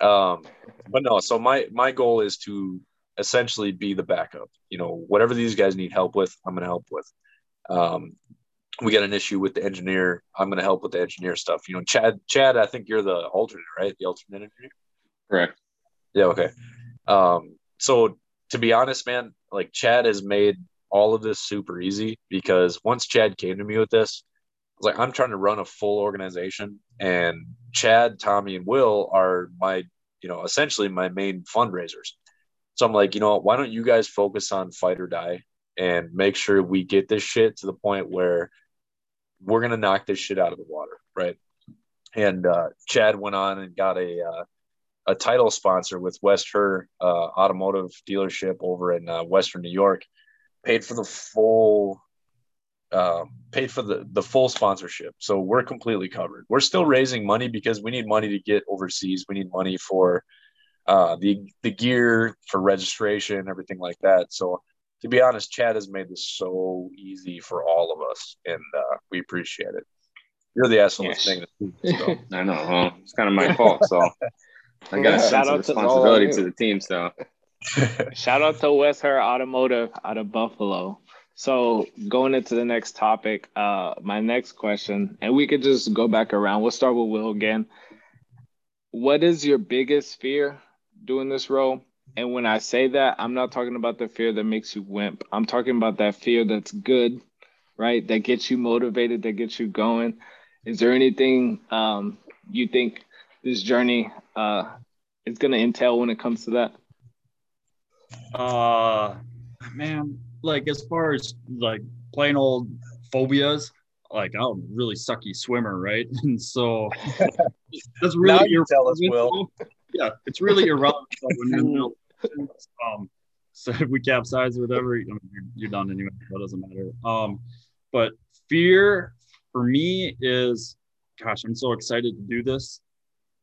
Um, but no, so my my goal is to essentially be the backup. You know, whatever these guys need help with, I'm going to help with. Um, we got an issue with the engineer. I'm going to help with the engineer stuff. You know, Chad, Chad, I think you're the alternate, right? The alternate engineer. correct. Yeah. Okay. Um, so to be honest, man, like Chad has made all of this super easy because once Chad came to me with this, I was like, I'm trying to run a full organization, and Chad, Tommy, and Will are my, you know, essentially my main fundraisers. So I'm like, you know, why don't you guys focus on Fight Oar Die and make sure we get this shit to the point where we're gonna knock this shit out of the water, right? And uh, Chad went on and got a uh, a title sponsor with West Herr uh, Automotive Dealership over in uh, Western New York. Paid for the full, um, paid for the the full sponsorship. So we're completely covered. We're still raising money because we need money to get overseas. We need money for uh, the the gear for registration, everything like that. So to be honest, Chad has made this so easy for all of us, and uh, we appreciate it. You're the asshole that's Yes. making it. So. I know. Well, it's kind of my fault. So I got Yeah. a sense Shout of out to- responsibility Oh, to the team. So Shout out to West Herr Automotive out of Buffalo. So going into the next topic, uh, my next question, and we could just go back around. We'll start with Will again. What is your biggest fear doing this role? And when I say that, I'm not talking about the fear that makes you wimp. I'm talking about that fear that's good, right? That gets you motivated, that gets you going. Is there anything um, you think this journey uh, is going to entail when it comes to that? Uh, man, like as far as like plain old phobias, like I'm a really sucky swimmer, right? And so that's really now you tell us, Will. Yeah, it's really irrelevant when you're in the middle. Um, so if we capsize or whatever, you're, you're done anyway. That doesn't matter. Um, but fear for me is, gosh, I'm so excited to do this,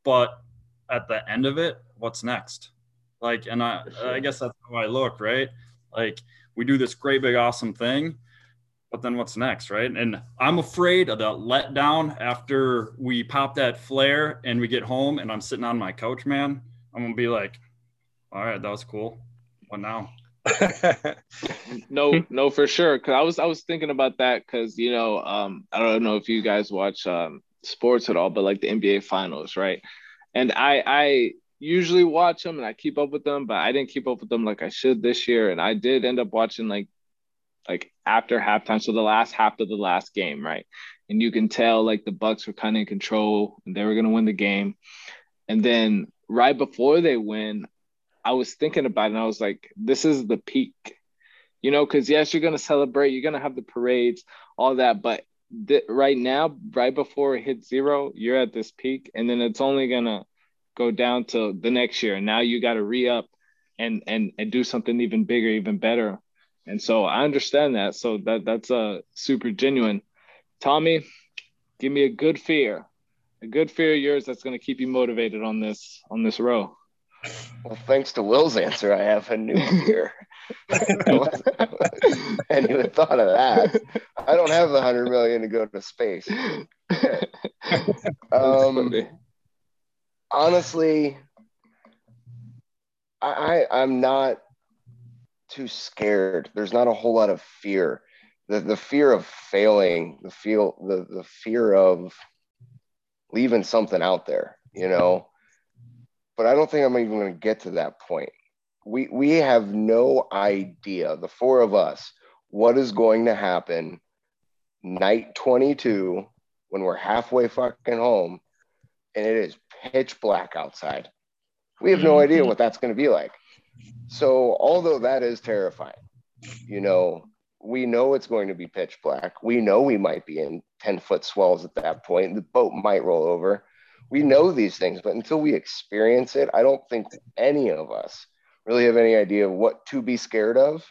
but at the end of it, what's next? Like, and I. I guess that's how I look, right? Like, we do this great, big, awesome thing, but then what's next, right? And I'm afraid of the letdown after we pop that flare and we get home and I'm sitting on my couch, man. I'm gonna be like, all right, that was cool. What now? no, no, for sure. Cause I was I was thinking about that because you know, um, I don't know if you guys watch um sports at all, but like the NBA finals, right? And I I usually watch them and I keep up with them, but I didn't keep up with them like I should this year. And I did end up watching like like after halftime, so the last half of the last game, right? And you can tell like the Bucks were kind of in control and they were gonna win the game. And then right before they win, I was thinking about it and I was like, this is the peak. You know, because yes, you're gonna celebrate, you're gonna have the parades, all that, but th- right now, right before it hits zero, you're at this peak, and then it's only gonna go down to the next year. And now you got to re up and and and do something even bigger, even better. And so I understand that. So that that's a uh, super genuine. Tommy, give me a good fear, a good fear of yours that's going to keep you motivated on this on this row. Well, thanks to Will's answer, I have a new fear. I hadn't thought of that. I don't have the hundred million to go to space. um, honestly, I, I I'm not too scared. There's not a whole lot of fear. The the fear of failing, the feel the the fear of leaving something out there, you know. But I don't think I'm even going to get to that point. We we have no idea, the four of us, what is going to happen night 22 when we're halfway fucking home and it is pitch black outside. We have no idea mm-hmm. what that's going to be like. So, although that is terrifying, you know, we know it's going to be pitch black. We know we might be in 10 foot swells at that point. The boat might roll over. We know these things, but until we experience it, I don't think any of us really have any idea of what to be scared of.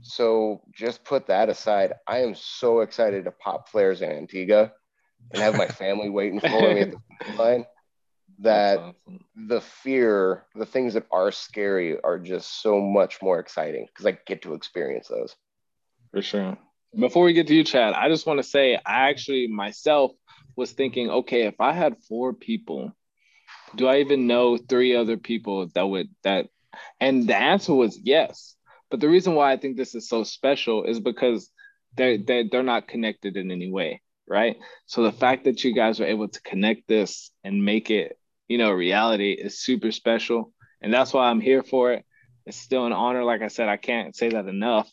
So just put that aside. I am so excited to pop flares in Antigua and have my family waiting for me at the line that awesome. the fear, the things that are scary are just so much more exciting because I get to experience those. For sure. Before we get to you, Chad, I just want to say I actually myself was thinking, okay, if I had four people, do I even know three other people that would that and the answer was yes. But the reason why I think this is so special is because they're, they're, they're not connected in any way, right? So the fact that you guys were able to connect this and make it you know, reality is super special. And that's why I'm here for it. It's still an honor. Like I said, I can't say that enough.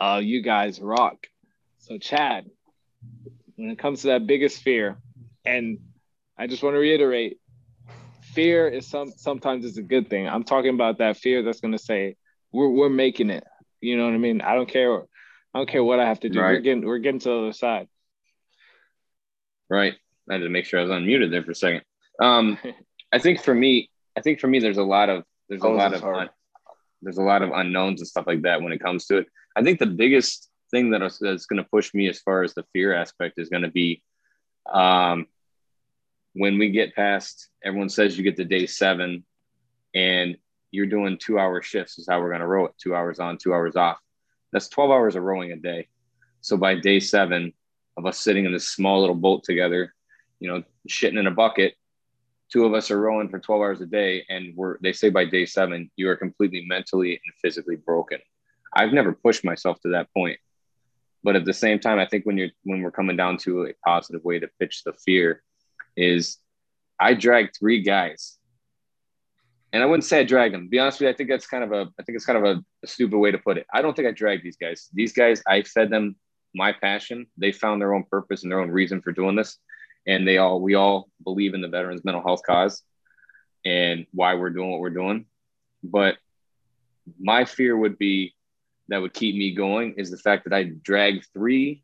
Uh, you guys rock. So, Chad, when it comes to that biggest fear, and I just want to reiterate, fear is some sometimes is a good thing. I'm talking about that fear that's going to say we're we're making it. You know what I mean? I don't care. I don't care what I have to do. Right. We're getting we're getting to the other side. Right. I had to make sure I was unmuted there for a second. Um, I think for me, I think for me, there's a lot of there's a lot of un, there's a lot of unknowns and stuff like that when it comes to it. I think the biggest thing that is, that's going to push me as far as the fear aspect is going to be um, when we get past. Everyone says you get to day seven, and you're doing two hour shifts. Is how we're going to row it: two hours on, two hours off. That's twelve hours of rowing a day. So by day seven of us sitting in this small little boat together, you know, shitting in a bucket, two of us are rowing for 12 hours a day and we're they say by day seven you are completely mentally and physically broken. I've never pushed myself to that point. But at the same time i think when you're when we're coming down to a positive way to pitch the fear is i dragged three guys. And i wouldn't say i dragged them. Be honest with you i think that's kind of a i think it's kind of a, a stupid way to put it. I don't think i dragged these guys. These guys i fed them my passion. They found their own purpose and their own reason for doing this and they all we all believe in the veterans mental health cause and why we're doing what we're doing but my fear would be that would keep me going is the fact that I drag three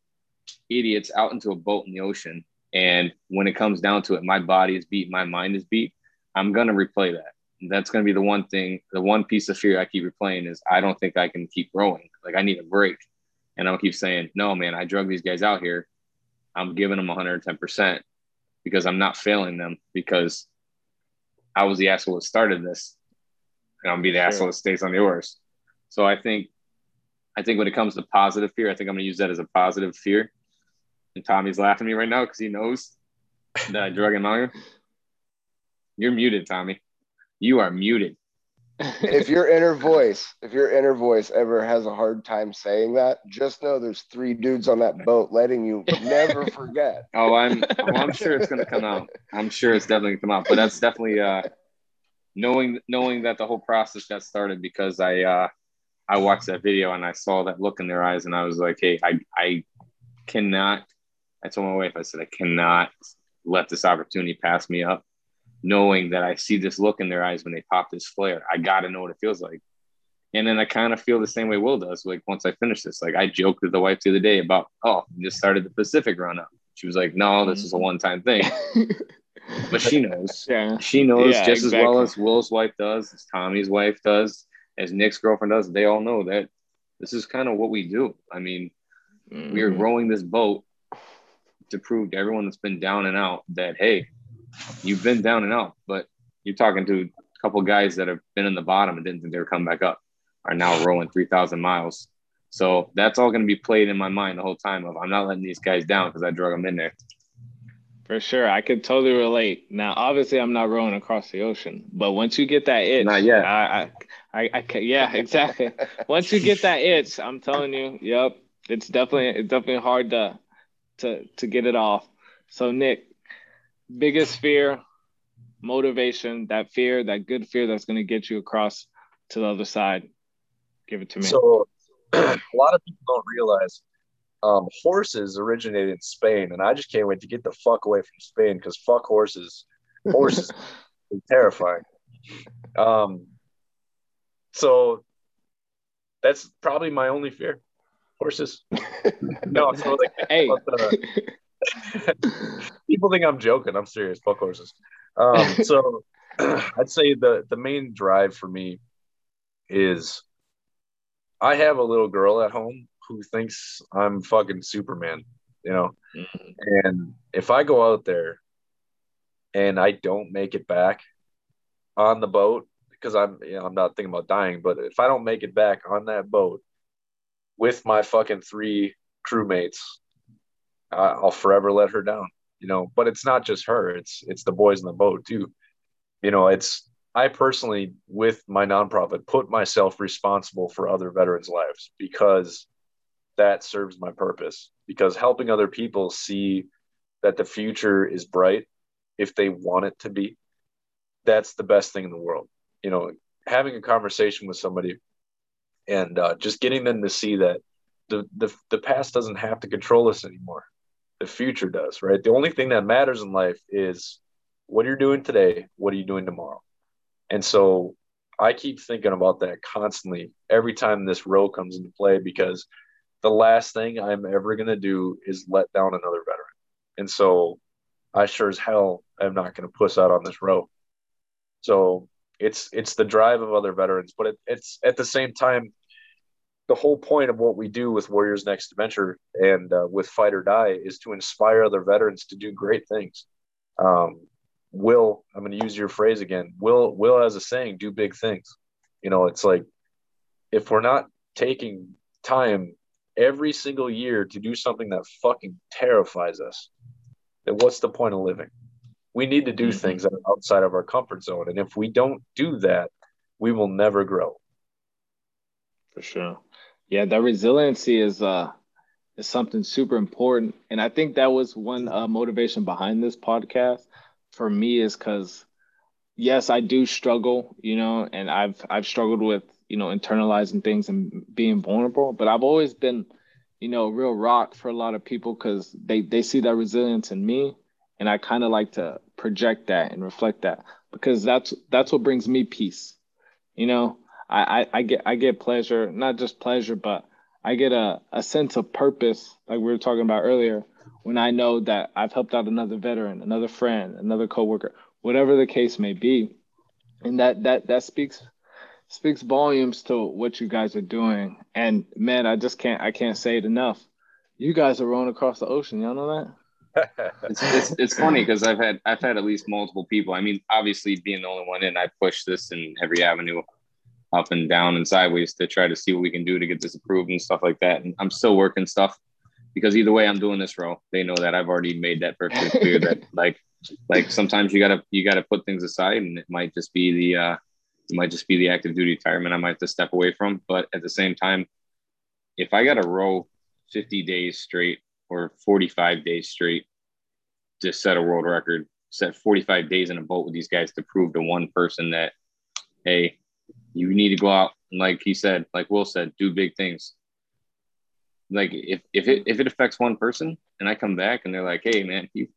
idiots out into a boat in the ocean. And when it comes down to it, my body is beat, my mind is beat. I'm going to replay that. That's going to be the one thing, the one piece of fear I keep replaying is I don't think I can keep rowing. Like I need a break. And I'll keep saying, no, man, I drug these guys out here. I'm giving them 110% because I'm not failing them because I was the asshole that started this. And I'll be the sure. asshole that stays on the oars. So I think I think when it comes to positive fear, I think I'm going to use that as a positive fear. And Tommy's laughing at me right now because he knows that I drug him out. You're muted, Tommy. You are muted. If your inner voice, if your inner voice ever has a hard time saying that, just know there's three dudes on that boat letting you never forget. Oh, I'm well, I'm sure it's gonna come out. I'm sure it's definitely gonna come out. But that's definitely uh knowing knowing that the whole process got started because I uh I watched that video and I saw that look in their eyes and I was like, hey, I I cannot. I told my wife, I said, I cannot let this opportunity pass me up, knowing that I see this look in their eyes when they pop this flare. I got to know what it feels like. And then I kind of feel the same way Will does. Like once I finish this, like I joked with the wife the other day about, oh, just started the Pacific run up. She was like, no, this is a one time thing. but she knows. Yeah. She knows yeah, just exactly. as well as Will's wife does, as Tommy's wife does as Nick's girlfriend does, they all know that this is kind of what we do. I mean, mm-hmm. we are mm-hmm. rowing this boat to prove to everyone that's been down and out that hey, you've been down and out, but you're talking to a couple guys that have been in the bottom and didn't think they were coming back up, are now three thousand miles. So that's all going to be played in my mind the whole time of I'm not letting these guys down because I drug them in there. For sure, I could totally relate. Now, obviously, I'm not rowing across the ocean, but once you get that itch, not yet. I, I, I, I yeah, exactly. once you get that itch, I'm telling you, yep, it's definitely, it's definitely hard to, to, to get it off. So, Nick, biggest fear, motivation, that fear, that good fear that's going to get you across to the other side. Give it to me. So, a lot of people don't realize um, horses originated in Spain, and I just can't wait to get the fuck away from Spain because fuck horses. Horses are terrifying. Um, so that's probably my only fear. Horses. no, it's like, hey. But, uh, people think I'm joking. I'm serious. Fuck horses. Um, so I'd say the the main drive for me is I have a little girl at home who thinks I'm fucking Superman, you know? Mm-hmm. And if I go out there and I don't make it back on the boat, because I'm you know, I'm not thinking about dying, but if I don't make it back on that boat with my fucking three crewmates, I'll forever let her down. You know, but it's not just her; it's it's the boys in the boat too. You know, it's I personally, with my nonprofit, put myself responsible for other veterans' lives because that serves my purpose because helping other people see that the future is bright if they want it to be that's the best thing in the world you know having a conversation with somebody and uh, just getting them to see that the, the the past doesn't have to control us anymore the future does right the only thing that matters in life is what you're doing today what are you doing tomorrow and so i keep thinking about that constantly every time this row comes into play because the last thing I'm ever going to do is let down another veteran. And so I sure as hell am not going to puss out on this row. So it's it's the drive of other veterans, but it, it's at the same time the whole point of what we do with Warriors Next Adventure and uh, with Fight Oar Die is to inspire other veterans to do great things. Um, Will, I'm going to use your phrase again. Will, Will has a saying, do big things. You know, it's like if we're not taking time every single year to do something that fucking terrifies us, then what's the point of living? We need to do mm-hmm. things that are outside of our comfort zone. And if we don't do that, we will never grow. For sure. Yeah, that resiliency is uh is something super important. And I think that was one uh, motivation behind this podcast for me is because yes, I do struggle, you know, and I've I've struggled with you know, internalizing things and being vulnerable. But I've always been, you know, a real rock for a lot of people because they they see that resilience in me, and I kind of like to project that and reflect that because that's that's what brings me peace. You know, I, I, I get I get pleasure, not just pleasure, but I get a, a sense of purpose, like we were talking about earlier, when I know that I've helped out another veteran, another friend, another coworker, whatever the case may be. And that that that speaks speaks volumes to what you guys are doing. And man, I just can't I can't say it enough. You guys are rowing across the ocean. Y'all know that? it's, it's, it's funny because I've had I've had at least multiple people. I mean, obviously being the only one in, I push this in every avenue, up and down and sideways to try to see what we can do to get this approved and stuff like that. And I'm still working stuff because either way, I'm doing this row. They know that I've already made that perfectly clear that like like sometimes you gotta you gotta put things aside, and it might just be the uh, it might just be the active duty retirement I might have to step away from. But at the same time, if I got to row 50 days straight or 45 days straight to set a world record, set 45 days in a boat with these guys to prove to one person that, hey, you need to go out and like he said, like Will said, do big things. Like if if it if it affects one person and I come back and they're like, hey man, you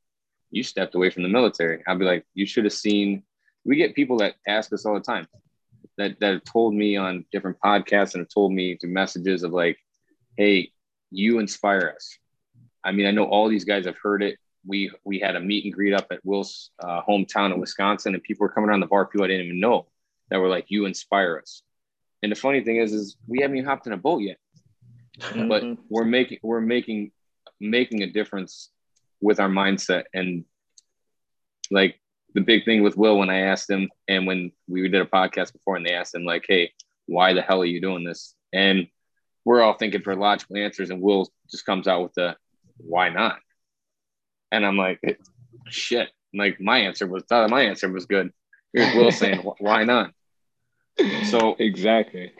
you stepped away from the military. I'll be like, you should have seen. We get people that ask us all the time that that have told me on different podcasts and have told me through messages of like, hey, you inspire us. I mean, I know all these guys have heard it. We we had a meet and greet up at Will's uh, hometown in Wisconsin, and people were coming around the bar. People I didn't even know that were like, "You inspire us." And the funny thing is, is we haven't even hopped in a boat yet, mm-hmm. but we're making we're making making a difference with our mindset and like the big thing with Will when I asked him and when we did a podcast before and they asked him like, "Hey, why the hell are you doing this?" and we're all thinking for logical answers, and Will just comes out with the "Why not?" And I'm like, "Shit!" Like my answer was my answer was good. Here's Will saying, "Why not?" So exactly,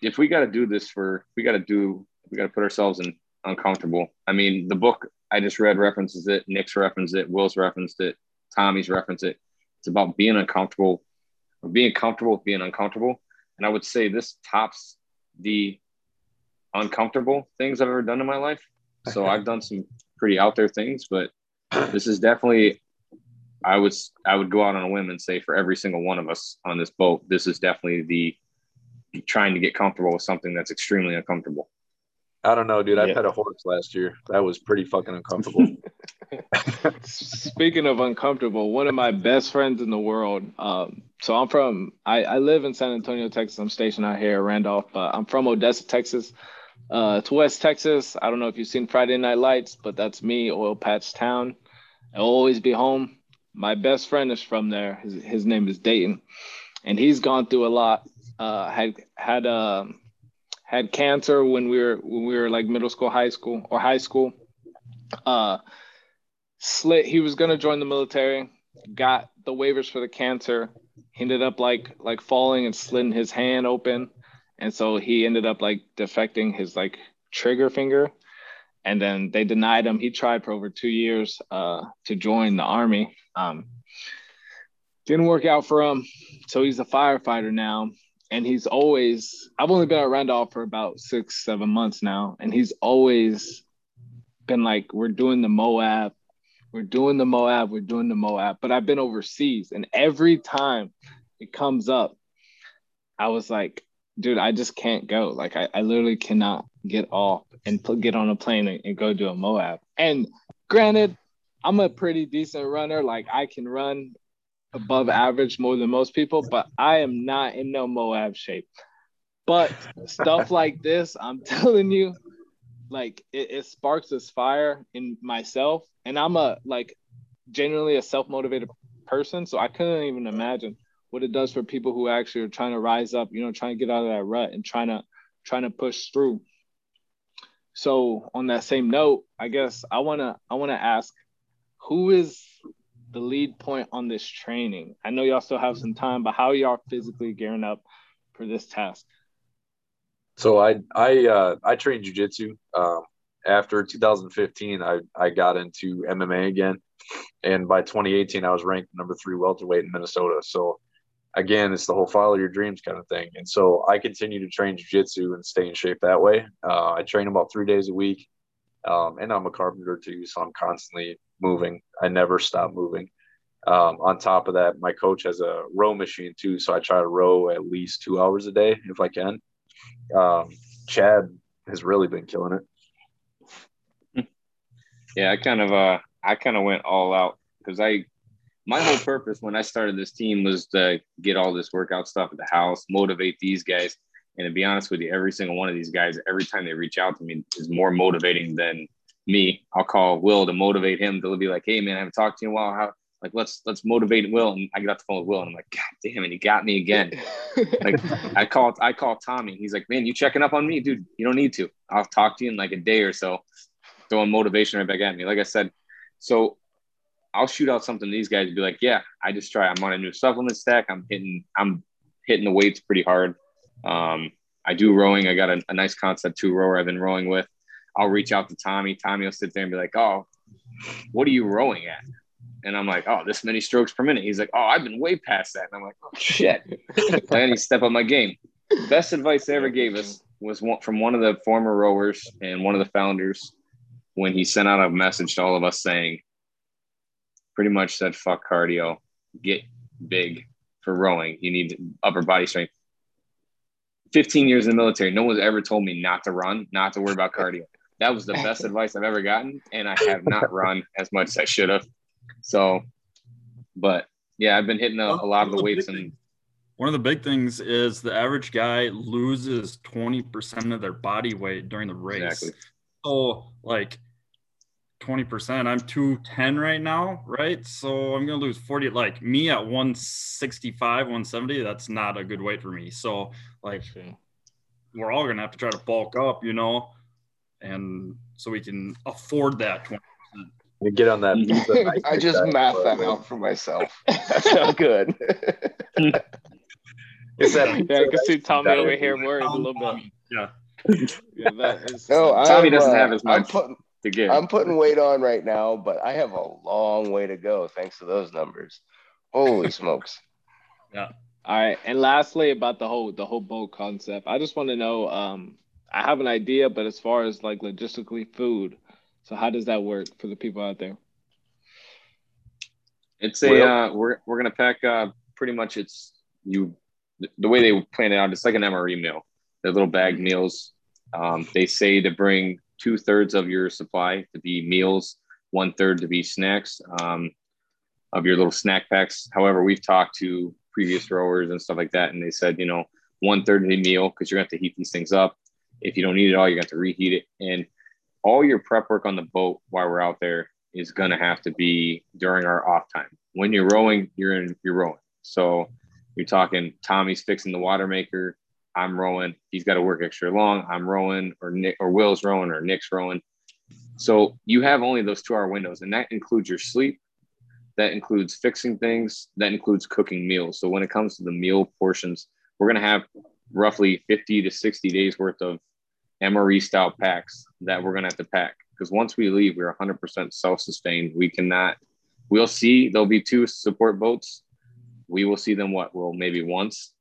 if we got to do this for, we got to do, we got to put ourselves in uncomfortable. I mean, the book I just read references it, Nick's referenced it, Will's referenced it, Tommy's referenced it. It's about being uncomfortable, or being comfortable with being uncomfortable. And I would say this tops the uncomfortable things I've ever done in my life. So I've done some pretty out there things, but this is definitely I was I would go out on a whim and say for every single one of us on this boat, this is definitely the trying to get comfortable with something that's extremely uncomfortable. I don't know, dude. I yeah. pet a horse last year. That was pretty fucking uncomfortable. Speaking of uncomfortable, one of my best friends in the world. Um, so I'm from I, I live in San Antonio, Texas. I'm stationed out here, at Randolph. But I'm from Odessa, Texas. Uh, it's West Texas. I don't know if you've seen Friday Night Lights, but that's me, Oil Patch Town. I'll always be home. My best friend is from there. His, his name is Dayton, and he's gone through a lot. Uh, had had um, had cancer when we were when we were like middle school, high school, or high school. Uh, slit. He was gonna join the military. Got the waivers for the cancer. Ended up like like falling and slitting his hand open, and so he ended up like defecting his like trigger finger, and then they denied him. He tried for over two years uh, to join the army. Um, didn't work out for him, so he's a firefighter now and he's always I've only been at Randolph for about six, seven months now, and he's always been like, We're doing the Moab, we're doing the Moab, we're doing the Moab. But I've been overseas, and every time it comes up, I was like, dude, I just can't go. Like I, I literally cannot get off and put, get on a plane and, and go do a Moab. And granted, I'm a pretty decent runner. Like I can run above average more than most people, but I am not in no Moab shape. But stuff like this, I'm telling you, like it, it sparks this fire in myself. And I'm a like genuinely a self-motivated person. So I couldn't even imagine what it does for people who actually are trying to rise up, you know, trying to get out of that rut and trying to trying to push through. So on that same note, I guess I wanna I wanna ask who is the lead point on this training? I know y'all still have some time, but how y'all physically gearing up for this task? So I I uh, I trained jujitsu. Um, after 2015, I I got into MMA again, and by 2018, I was ranked number three welterweight in Minnesota. So again, it's the whole follow your dreams kind of thing. And so I continue to train jujitsu and stay in shape that way. Uh, I train about three days a week. Um, and I'm a carpenter too, so I'm constantly moving. I never stop moving. Um, on top of that, my coach has a row machine too, so I try to row at least two hours a day if I can. Um, Chad has really been killing it. Yeah, I kind of uh, I kind of went all out because I my whole purpose when I started this team was to get all this workout stuff at the house, motivate these guys. And to be honest with you, every single one of these guys, every time they reach out to me, is more motivating than me. I'll call Will to motivate him to be like, "Hey, man, I haven't talked to you in a while. How like let's let's motivate Will." And I get off the phone with Will, and I'm like, "God damn it, he got me again." like I call I call Tommy. He's like, "Man, you checking up on me, dude? You don't need to. I'll talk to you in like a day or so." Throwing motivation right back at me. Like I said, so I'll shoot out something to these guys and be like, yeah, I just try. I'm on a new supplement stack. I'm hitting, I'm hitting the weights pretty hard. Um, I do rowing. I got a, a, nice concept two rower I've been rowing with. I'll reach out to Tommy. Tommy will sit there and be like, oh, what are you rowing at? And I'm like, oh, this many strokes per minute. He's like, oh, I've been way past that. And I'm like, oh, shit. I need to step up my game. Best advice they ever gave us was one, from one of the former rowers and one of the founders when he sent out a message to all of us saying, pretty much said, fuck cardio, get big for rowing. You need upper body strength. 15 years in the military, no one's ever told me not to run, not to worry about cardio. That was the best advice I've ever gotten. And I have not run as much as I should have. So, but yeah, I've been hitting a, a lot of the weights and one of the big things is the average guy loses 20% of their body weight during the race. Exactly. So like 20%. I'm 210 right now, right? So I'm going to lose 40. Like me at 165, 170, that's not a good weight for me. So, like, we're all going to have to try to bulk up, you know, and so we can afford that 20%. You get on that. I just math that out for myself. That's not good. is that, yeah, I can see Tommy over here worried a little bit. Yeah. yeah that is, no, Tommy I'm, doesn't uh, have as much. I'm putting, to get. I'm putting weight on right now, but I have a long way to go thanks to those numbers. Holy smokes. Yeah. All right. And lastly, about the whole the whole boat concept, I just want to know. Um, I have an idea, but as far as like logistically food, so how does that work for the people out there? It's a well, uh, we're we're gonna pack uh, pretty much it's you the way they plan it out. It's like an MRE meal. They're little bag meals. Um, they say to bring two thirds of your supply to be meals, one third to be snacks um, of your little snack packs. However, we've talked to previous rowers and stuff like that, and they said, you know, one third of the meal because you're going to have to heat these things up. If you don't need it all, to have to reheat it. And all your prep work on the boat while we're out there is going to have to be during our off time. When you're rowing, you're in, you're rowing. So you're talking Tommy's fixing the water maker, I'm rowing. He's got to work extra long. I'm rowing, or Nick, or Will's rowing, or Nick's rowing. So you have only those two hour windows, and that includes your sleep. That includes fixing things. That includes cooking meals. So when it comes to the meal portions, we're going to have roughly 50 to 60 days worth of MRE style packs that we're going to have to pack. Because once we leave, we're 100% self sustained. We cannot, we'll see, there'll be two support boats. We will see them what? Well, maybe once,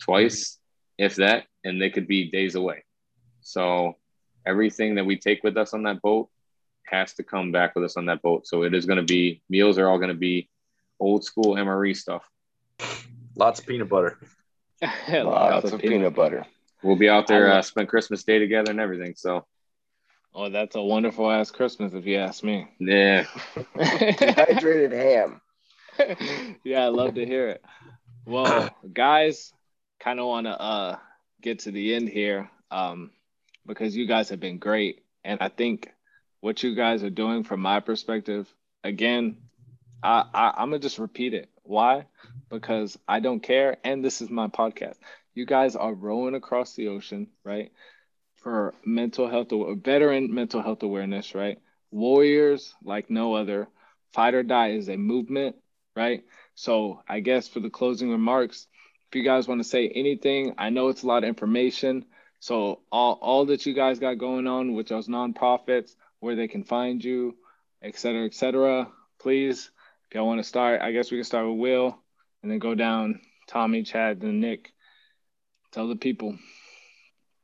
twice, if that, and they could be days away. So everything that we take with us on that boat has to come back with us on that boat. So it is going to be meals are all going to be old school MRE stuff. Lots of peanut butter. Lots, Lots, of, peanut, butter. We'll be out there, uh, spend Christmas Day together and everything. So. Oh, that's a wonderful ass Christmas, if you ask me. Yeah. Dehydrated ham. yeah, I love to hear it. Well, guys, kind of want to uh, get to the end here um, because you guys have been great. And I think what you guys are doing from my perspective, again, I, I, I'm going to just repeat it. Why? Because I don't care. And this is my podcast. You guys are rowing across the ocean, right? For mental health, veteran mental health awareness, right? Warriors like no other. Fight Oar Die is a movement, right? So I guess for the closing remarks, if you guys want to say anything, I know it's a lot of information. So all, all that you guys got going on with those nonprofits, where they can find you, et cetera, et cetera, please, if y'all want to start, I guess we can start with Will and then go down Tommy, Chad, and Nick. Tell the people.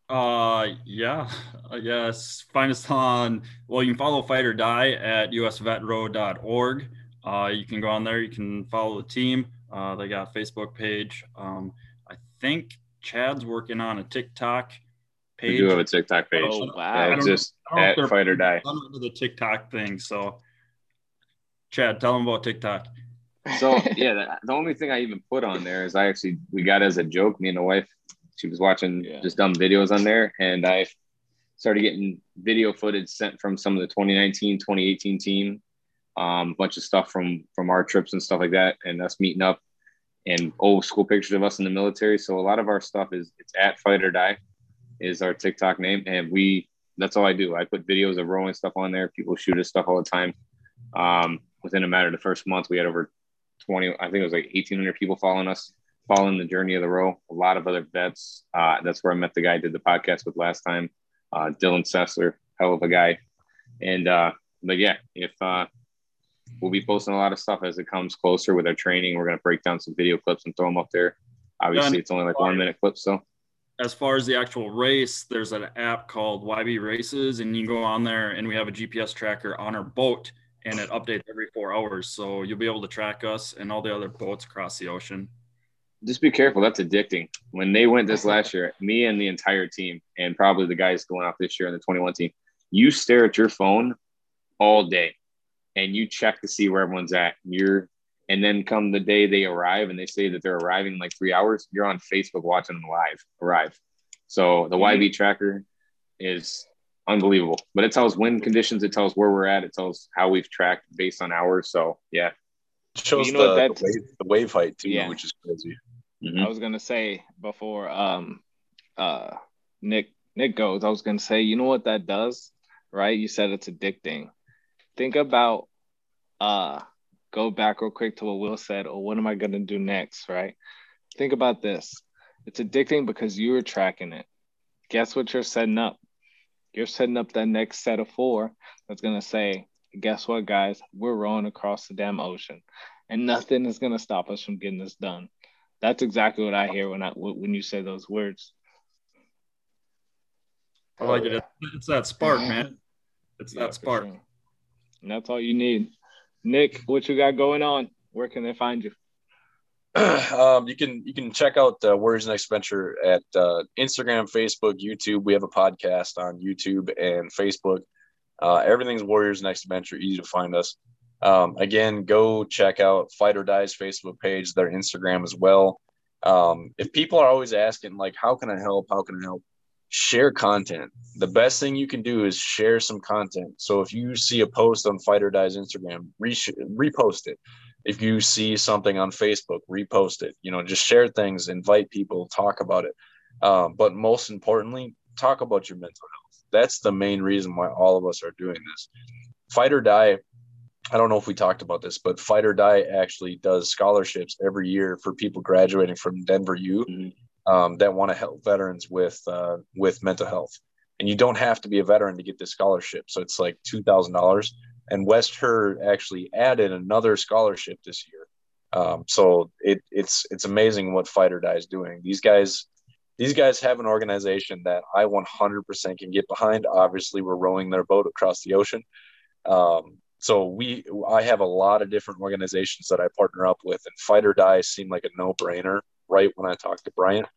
Uh, yeah, uh, yes. Find us on, well, you can follow Fight Oar Die at usvetrow.org. Uh, you can go on there. You can follow the team. Uh, they got a Facebook page. Um, I think Chad's working on a TikTok page. We do have a TikTok page. Oh, wow. Yeah, it's just at Fight Oar Die. Under the TikTok thing. So, Chad, tell them about TikTok. So yeah, the, the, only thing I even put on there is I actually we got as a joke. Me and the wife, she was watching yeah. just dumb videos on there, and I started getting video footage sent from some of the 2019, 2018 team, um, a bunch of stuff from from our trips and stuff like that, and us meeting up, and old school pictures of us in the military. So a lot of our stuff is it's at Fight Oar Die, is our TikTok name, and we that's all I do. I put videos of rowing stuff on there. People shoot us stuff all the time. Um, within a matter of the first month, we had over 20, I think it was like 1,800 people following us, following the journey of the row. A lot of other vets. Uh, that's where I met the guy I did the podcast with last time, uh, Dylan Sessler, hell of a guy. And, uh, but yeah, if uh, we'll be posting a lot of stuff as it comes closer with our training, we're going to break down some video clips and throw them up there. Obviously, it's only like one minute clips, so as far as the actual race, there's an app called YB Races, and you go on there, and we have a GPS tracker on our boat, and it updates every four hours. So you'll be able to track us and all the other boats across the ocean. Just be careful. That's addicting. When they went this last year, me and the entire team, and probably the guys going off this year in the 21 team, you stare at your phone all day and you check to see where everyone's at. You're and then come the day they arrive and they say that they're arriving in like three hours, you're on Facebook watching them live arrive. So the mm-hmm. YB tracker is unbelievable. But it tells wind conditions, it tells where we're at, it tells how we've tracked based on hours. So yeah. It shows you know the, the, wave, the wave height too, yeah. which is crazy. Mm-hmm. I was gonna say before um uh Nick Nick goes, I was gonna say, you know what that does, right? You said it's addicting. Think about uh go back real quick to what Will said, or oh, what am I gonna do next, right? Think about this. It's addicting because you are tracking it. Guess what you're setting up? You're setting up that next set of four that's gonna say, guess what, guys? We're rowing across the damn ocean, and nothing is gonna stop us from getting this done. That's exactly what I hear when I when you say those words. I like it. It's that spark, man. It's yeah, that spark. Sure. And that's all you need. Nick, what you got going on? Where can they find you? um, you can you can check out uh, Warriors Next Adventure at uh, Instagram, Facebook, YouTube. We have a podcast on YouTube and Facebook. Uh, everything's Warriors Next Adventure. Easy to find us. Um, again, go check out Fight Oar Die's Facebook page, their Instagram as well. Um, if people are always asking, like, how can I help? How can I help? share content. The best thing you can do is share some content. So if you see a post on Fight Oar Die's Instagram, re- repost it. If you see something on Facebook, repost it. You know, just share things, invite people, talk about it. Um, but most importantly, talk about your mental health. That's the main reason why all of us are doing this. Fight Oar Die. I don't know if we talked about this, but Fight Oar Die actually does scholarships every year for people graduating from Denver U. Mm-hmm um, that want to help veterans with uh, with mental health. And you don't have to be a veteran to get this scholarship. So it's like two thousand dollars. And West Herr actually added another scholarship this year. Um, so it, it's it's amazing what Fight Oar Die is doing. These guys these guys have an organization that I 100% can get behind. Obviously, we're rowing their boat across the ocean. Um, so we, I have a lot of different organizations that I partner up with, and Fight Oar Die seemed like a no-brainer right when I talked to Bryant.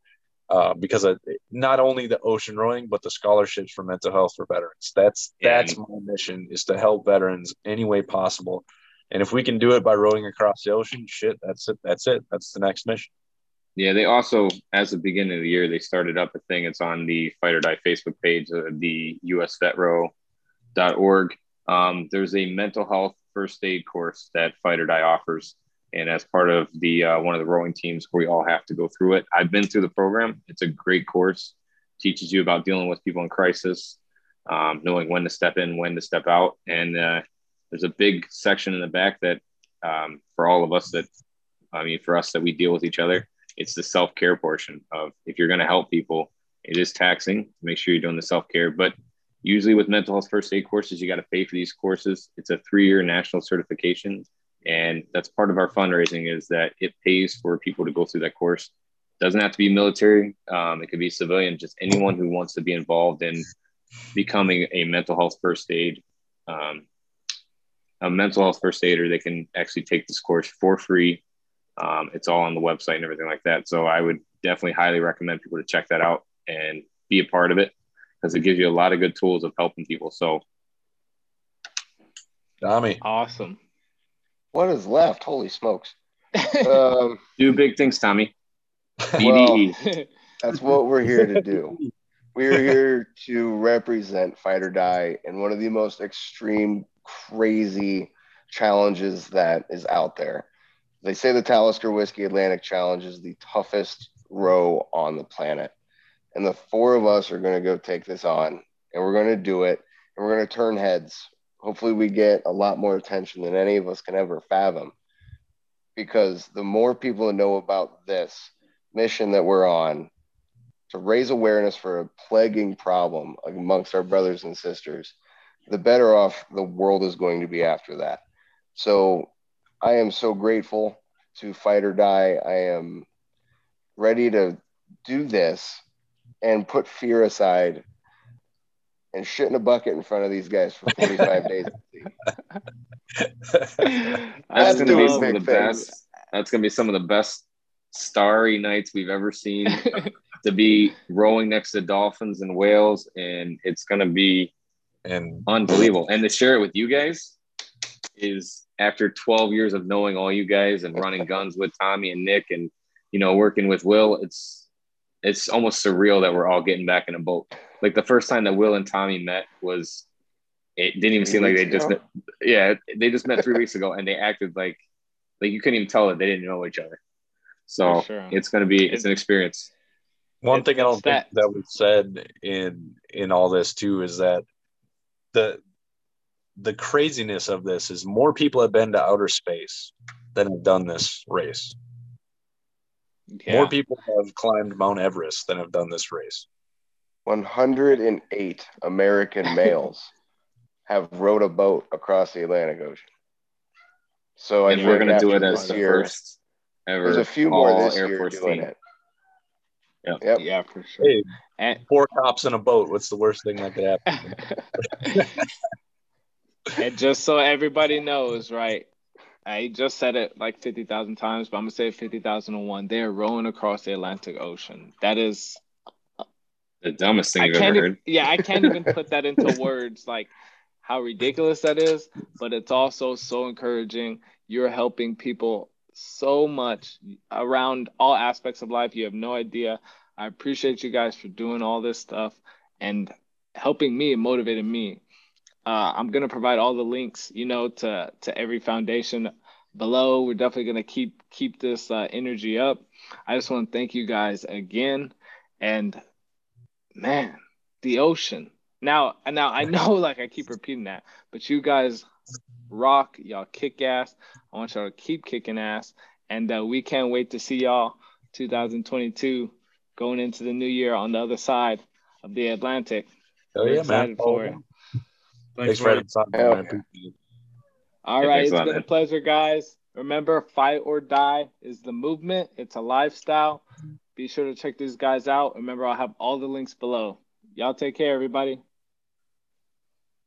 Uh, because of not only the ocean rowing, but the scholarships for mental health for veterans. That's that's my mission is to help veterans any way possible. And if we can do it by rowing across the ocean, shit, that's it. That's it. That's the next mission. Yeah, they also, as the beginning of the year, they started up a thing. It's on the Fight Oar Die Facebook page, uh, the usvetrow.org. Um, there's a mental health first aid course that Fight Oar Die offers. And as part of the uh, one of the rowing teams we all have to go through it. I've been through the program. It's a great course. Teaches you about dealing with people in crisis um, knowing when to step in when to step out. And uh, there's a big section in the back that um, for all of us that i mean for us that we deal with each other it's the self-care portion of if you're going to help people it is taxing make sure you're doing the self-care. But usually with mental health first aid courses you got to pay for these courses it's a three-year national certification and that's part of our fundraising is that it pays for people to go through that course doesn't have to be military um, it could be civilian just anyone who wants to be involved in becoming a mental health first aid um, a mental health first aider, they can actually take this course for free. Um, it's all on the website and everything like that. So I would definitely highly recommend people to check that out and be a part of it because it gives you a lot of good tools of helping people. So, Tommy, awesome. What is left? Holy smokes! um, do big things, Tommy. Well, that's what we're here to do. We're here to represent Fight Oar Die in one of the most extreme, crazy challenges that is out there. They say the Talisker Whisky Atlantic Challenge is the toughest row on the planet. And the four of us are going to go take this on and we're going to do it and we're going to turn heads. Hopefully, we get a lot more attention than any of us can ever fathom because the more people know about this mission that we're on to raise awareness for a plaguing problem amongst our brothers and sisters, the better off the world is going to be after that. So I am so grateful to Fight Oar Die. I am ready to do this and put fear aside and shit in a bucket in front of these guys for 45 days. That's going to be some of the best. That's going to be some of the best starry nights we've ever seen. to be rowing next to dolphins and whales, and it's going to be and unbelievable. And to share it with you guys is after 12 years of knowing all you guys and running guns with Tommy and Nick and you know working with Will, it's it's almost surreal that we're all getting back in a boat. Like the first time that Will and Tommy met was it didn't even seem like they just met, yeah they just met three weeks ago and they acted like like you couldn't even tell that they didn't know each other. So sure. it's going to be it's an experience. One thing I don't think that was said in in all this too is that the the craziness of this is more people have been to outer space than have done this race. Yeah. More people have climbed Mount Everest than have done this race. 108 American males have rowed a boat across the Atlantic Ocean. So and we're going to do it as the year, first ever. There's a few more this Air year Force doing team. it. Yep. yep. Yeah, for sure. Hey, and, four cops in a boat. What's the worst thing that could happen? and just so everybody knows, right? I just said it like 50,000 times, but I'm going to say 50,001. They're rowing across the Atlantic Ocean. That is the dumbest thing I I've ever even, heard. Yeah, I can't even put that into words like how ridiculous that is, but it's also so encouraging. You're helping people so much around all aspects of life. You have no idea. I appreciate you guys for doing all this stuff and helping me and motivating me. Uh, I'm gonna provide all the links, you know, to to every foundation below. We're definitely gonna keep keep this uh, energy up. I just want to thank you guys again, and man, the ocean. Now, now I know, like I keep repeating that, but you guys rock. Y'all kick ass. I want y'all to keep kicking ass. And uh, we can't wait to see y'all 2022 going into the new year on the other side of the Atlantic. Oh, yeah, excited man. for it. Thanks, Thanks for having me. All right, it's been a pleasure, guys. Remember, Fight Oar Die is the movement. It's a lifestyle. Be sure to check these guys out. Remember, I'll have all the links below. Y'all take care, everybody.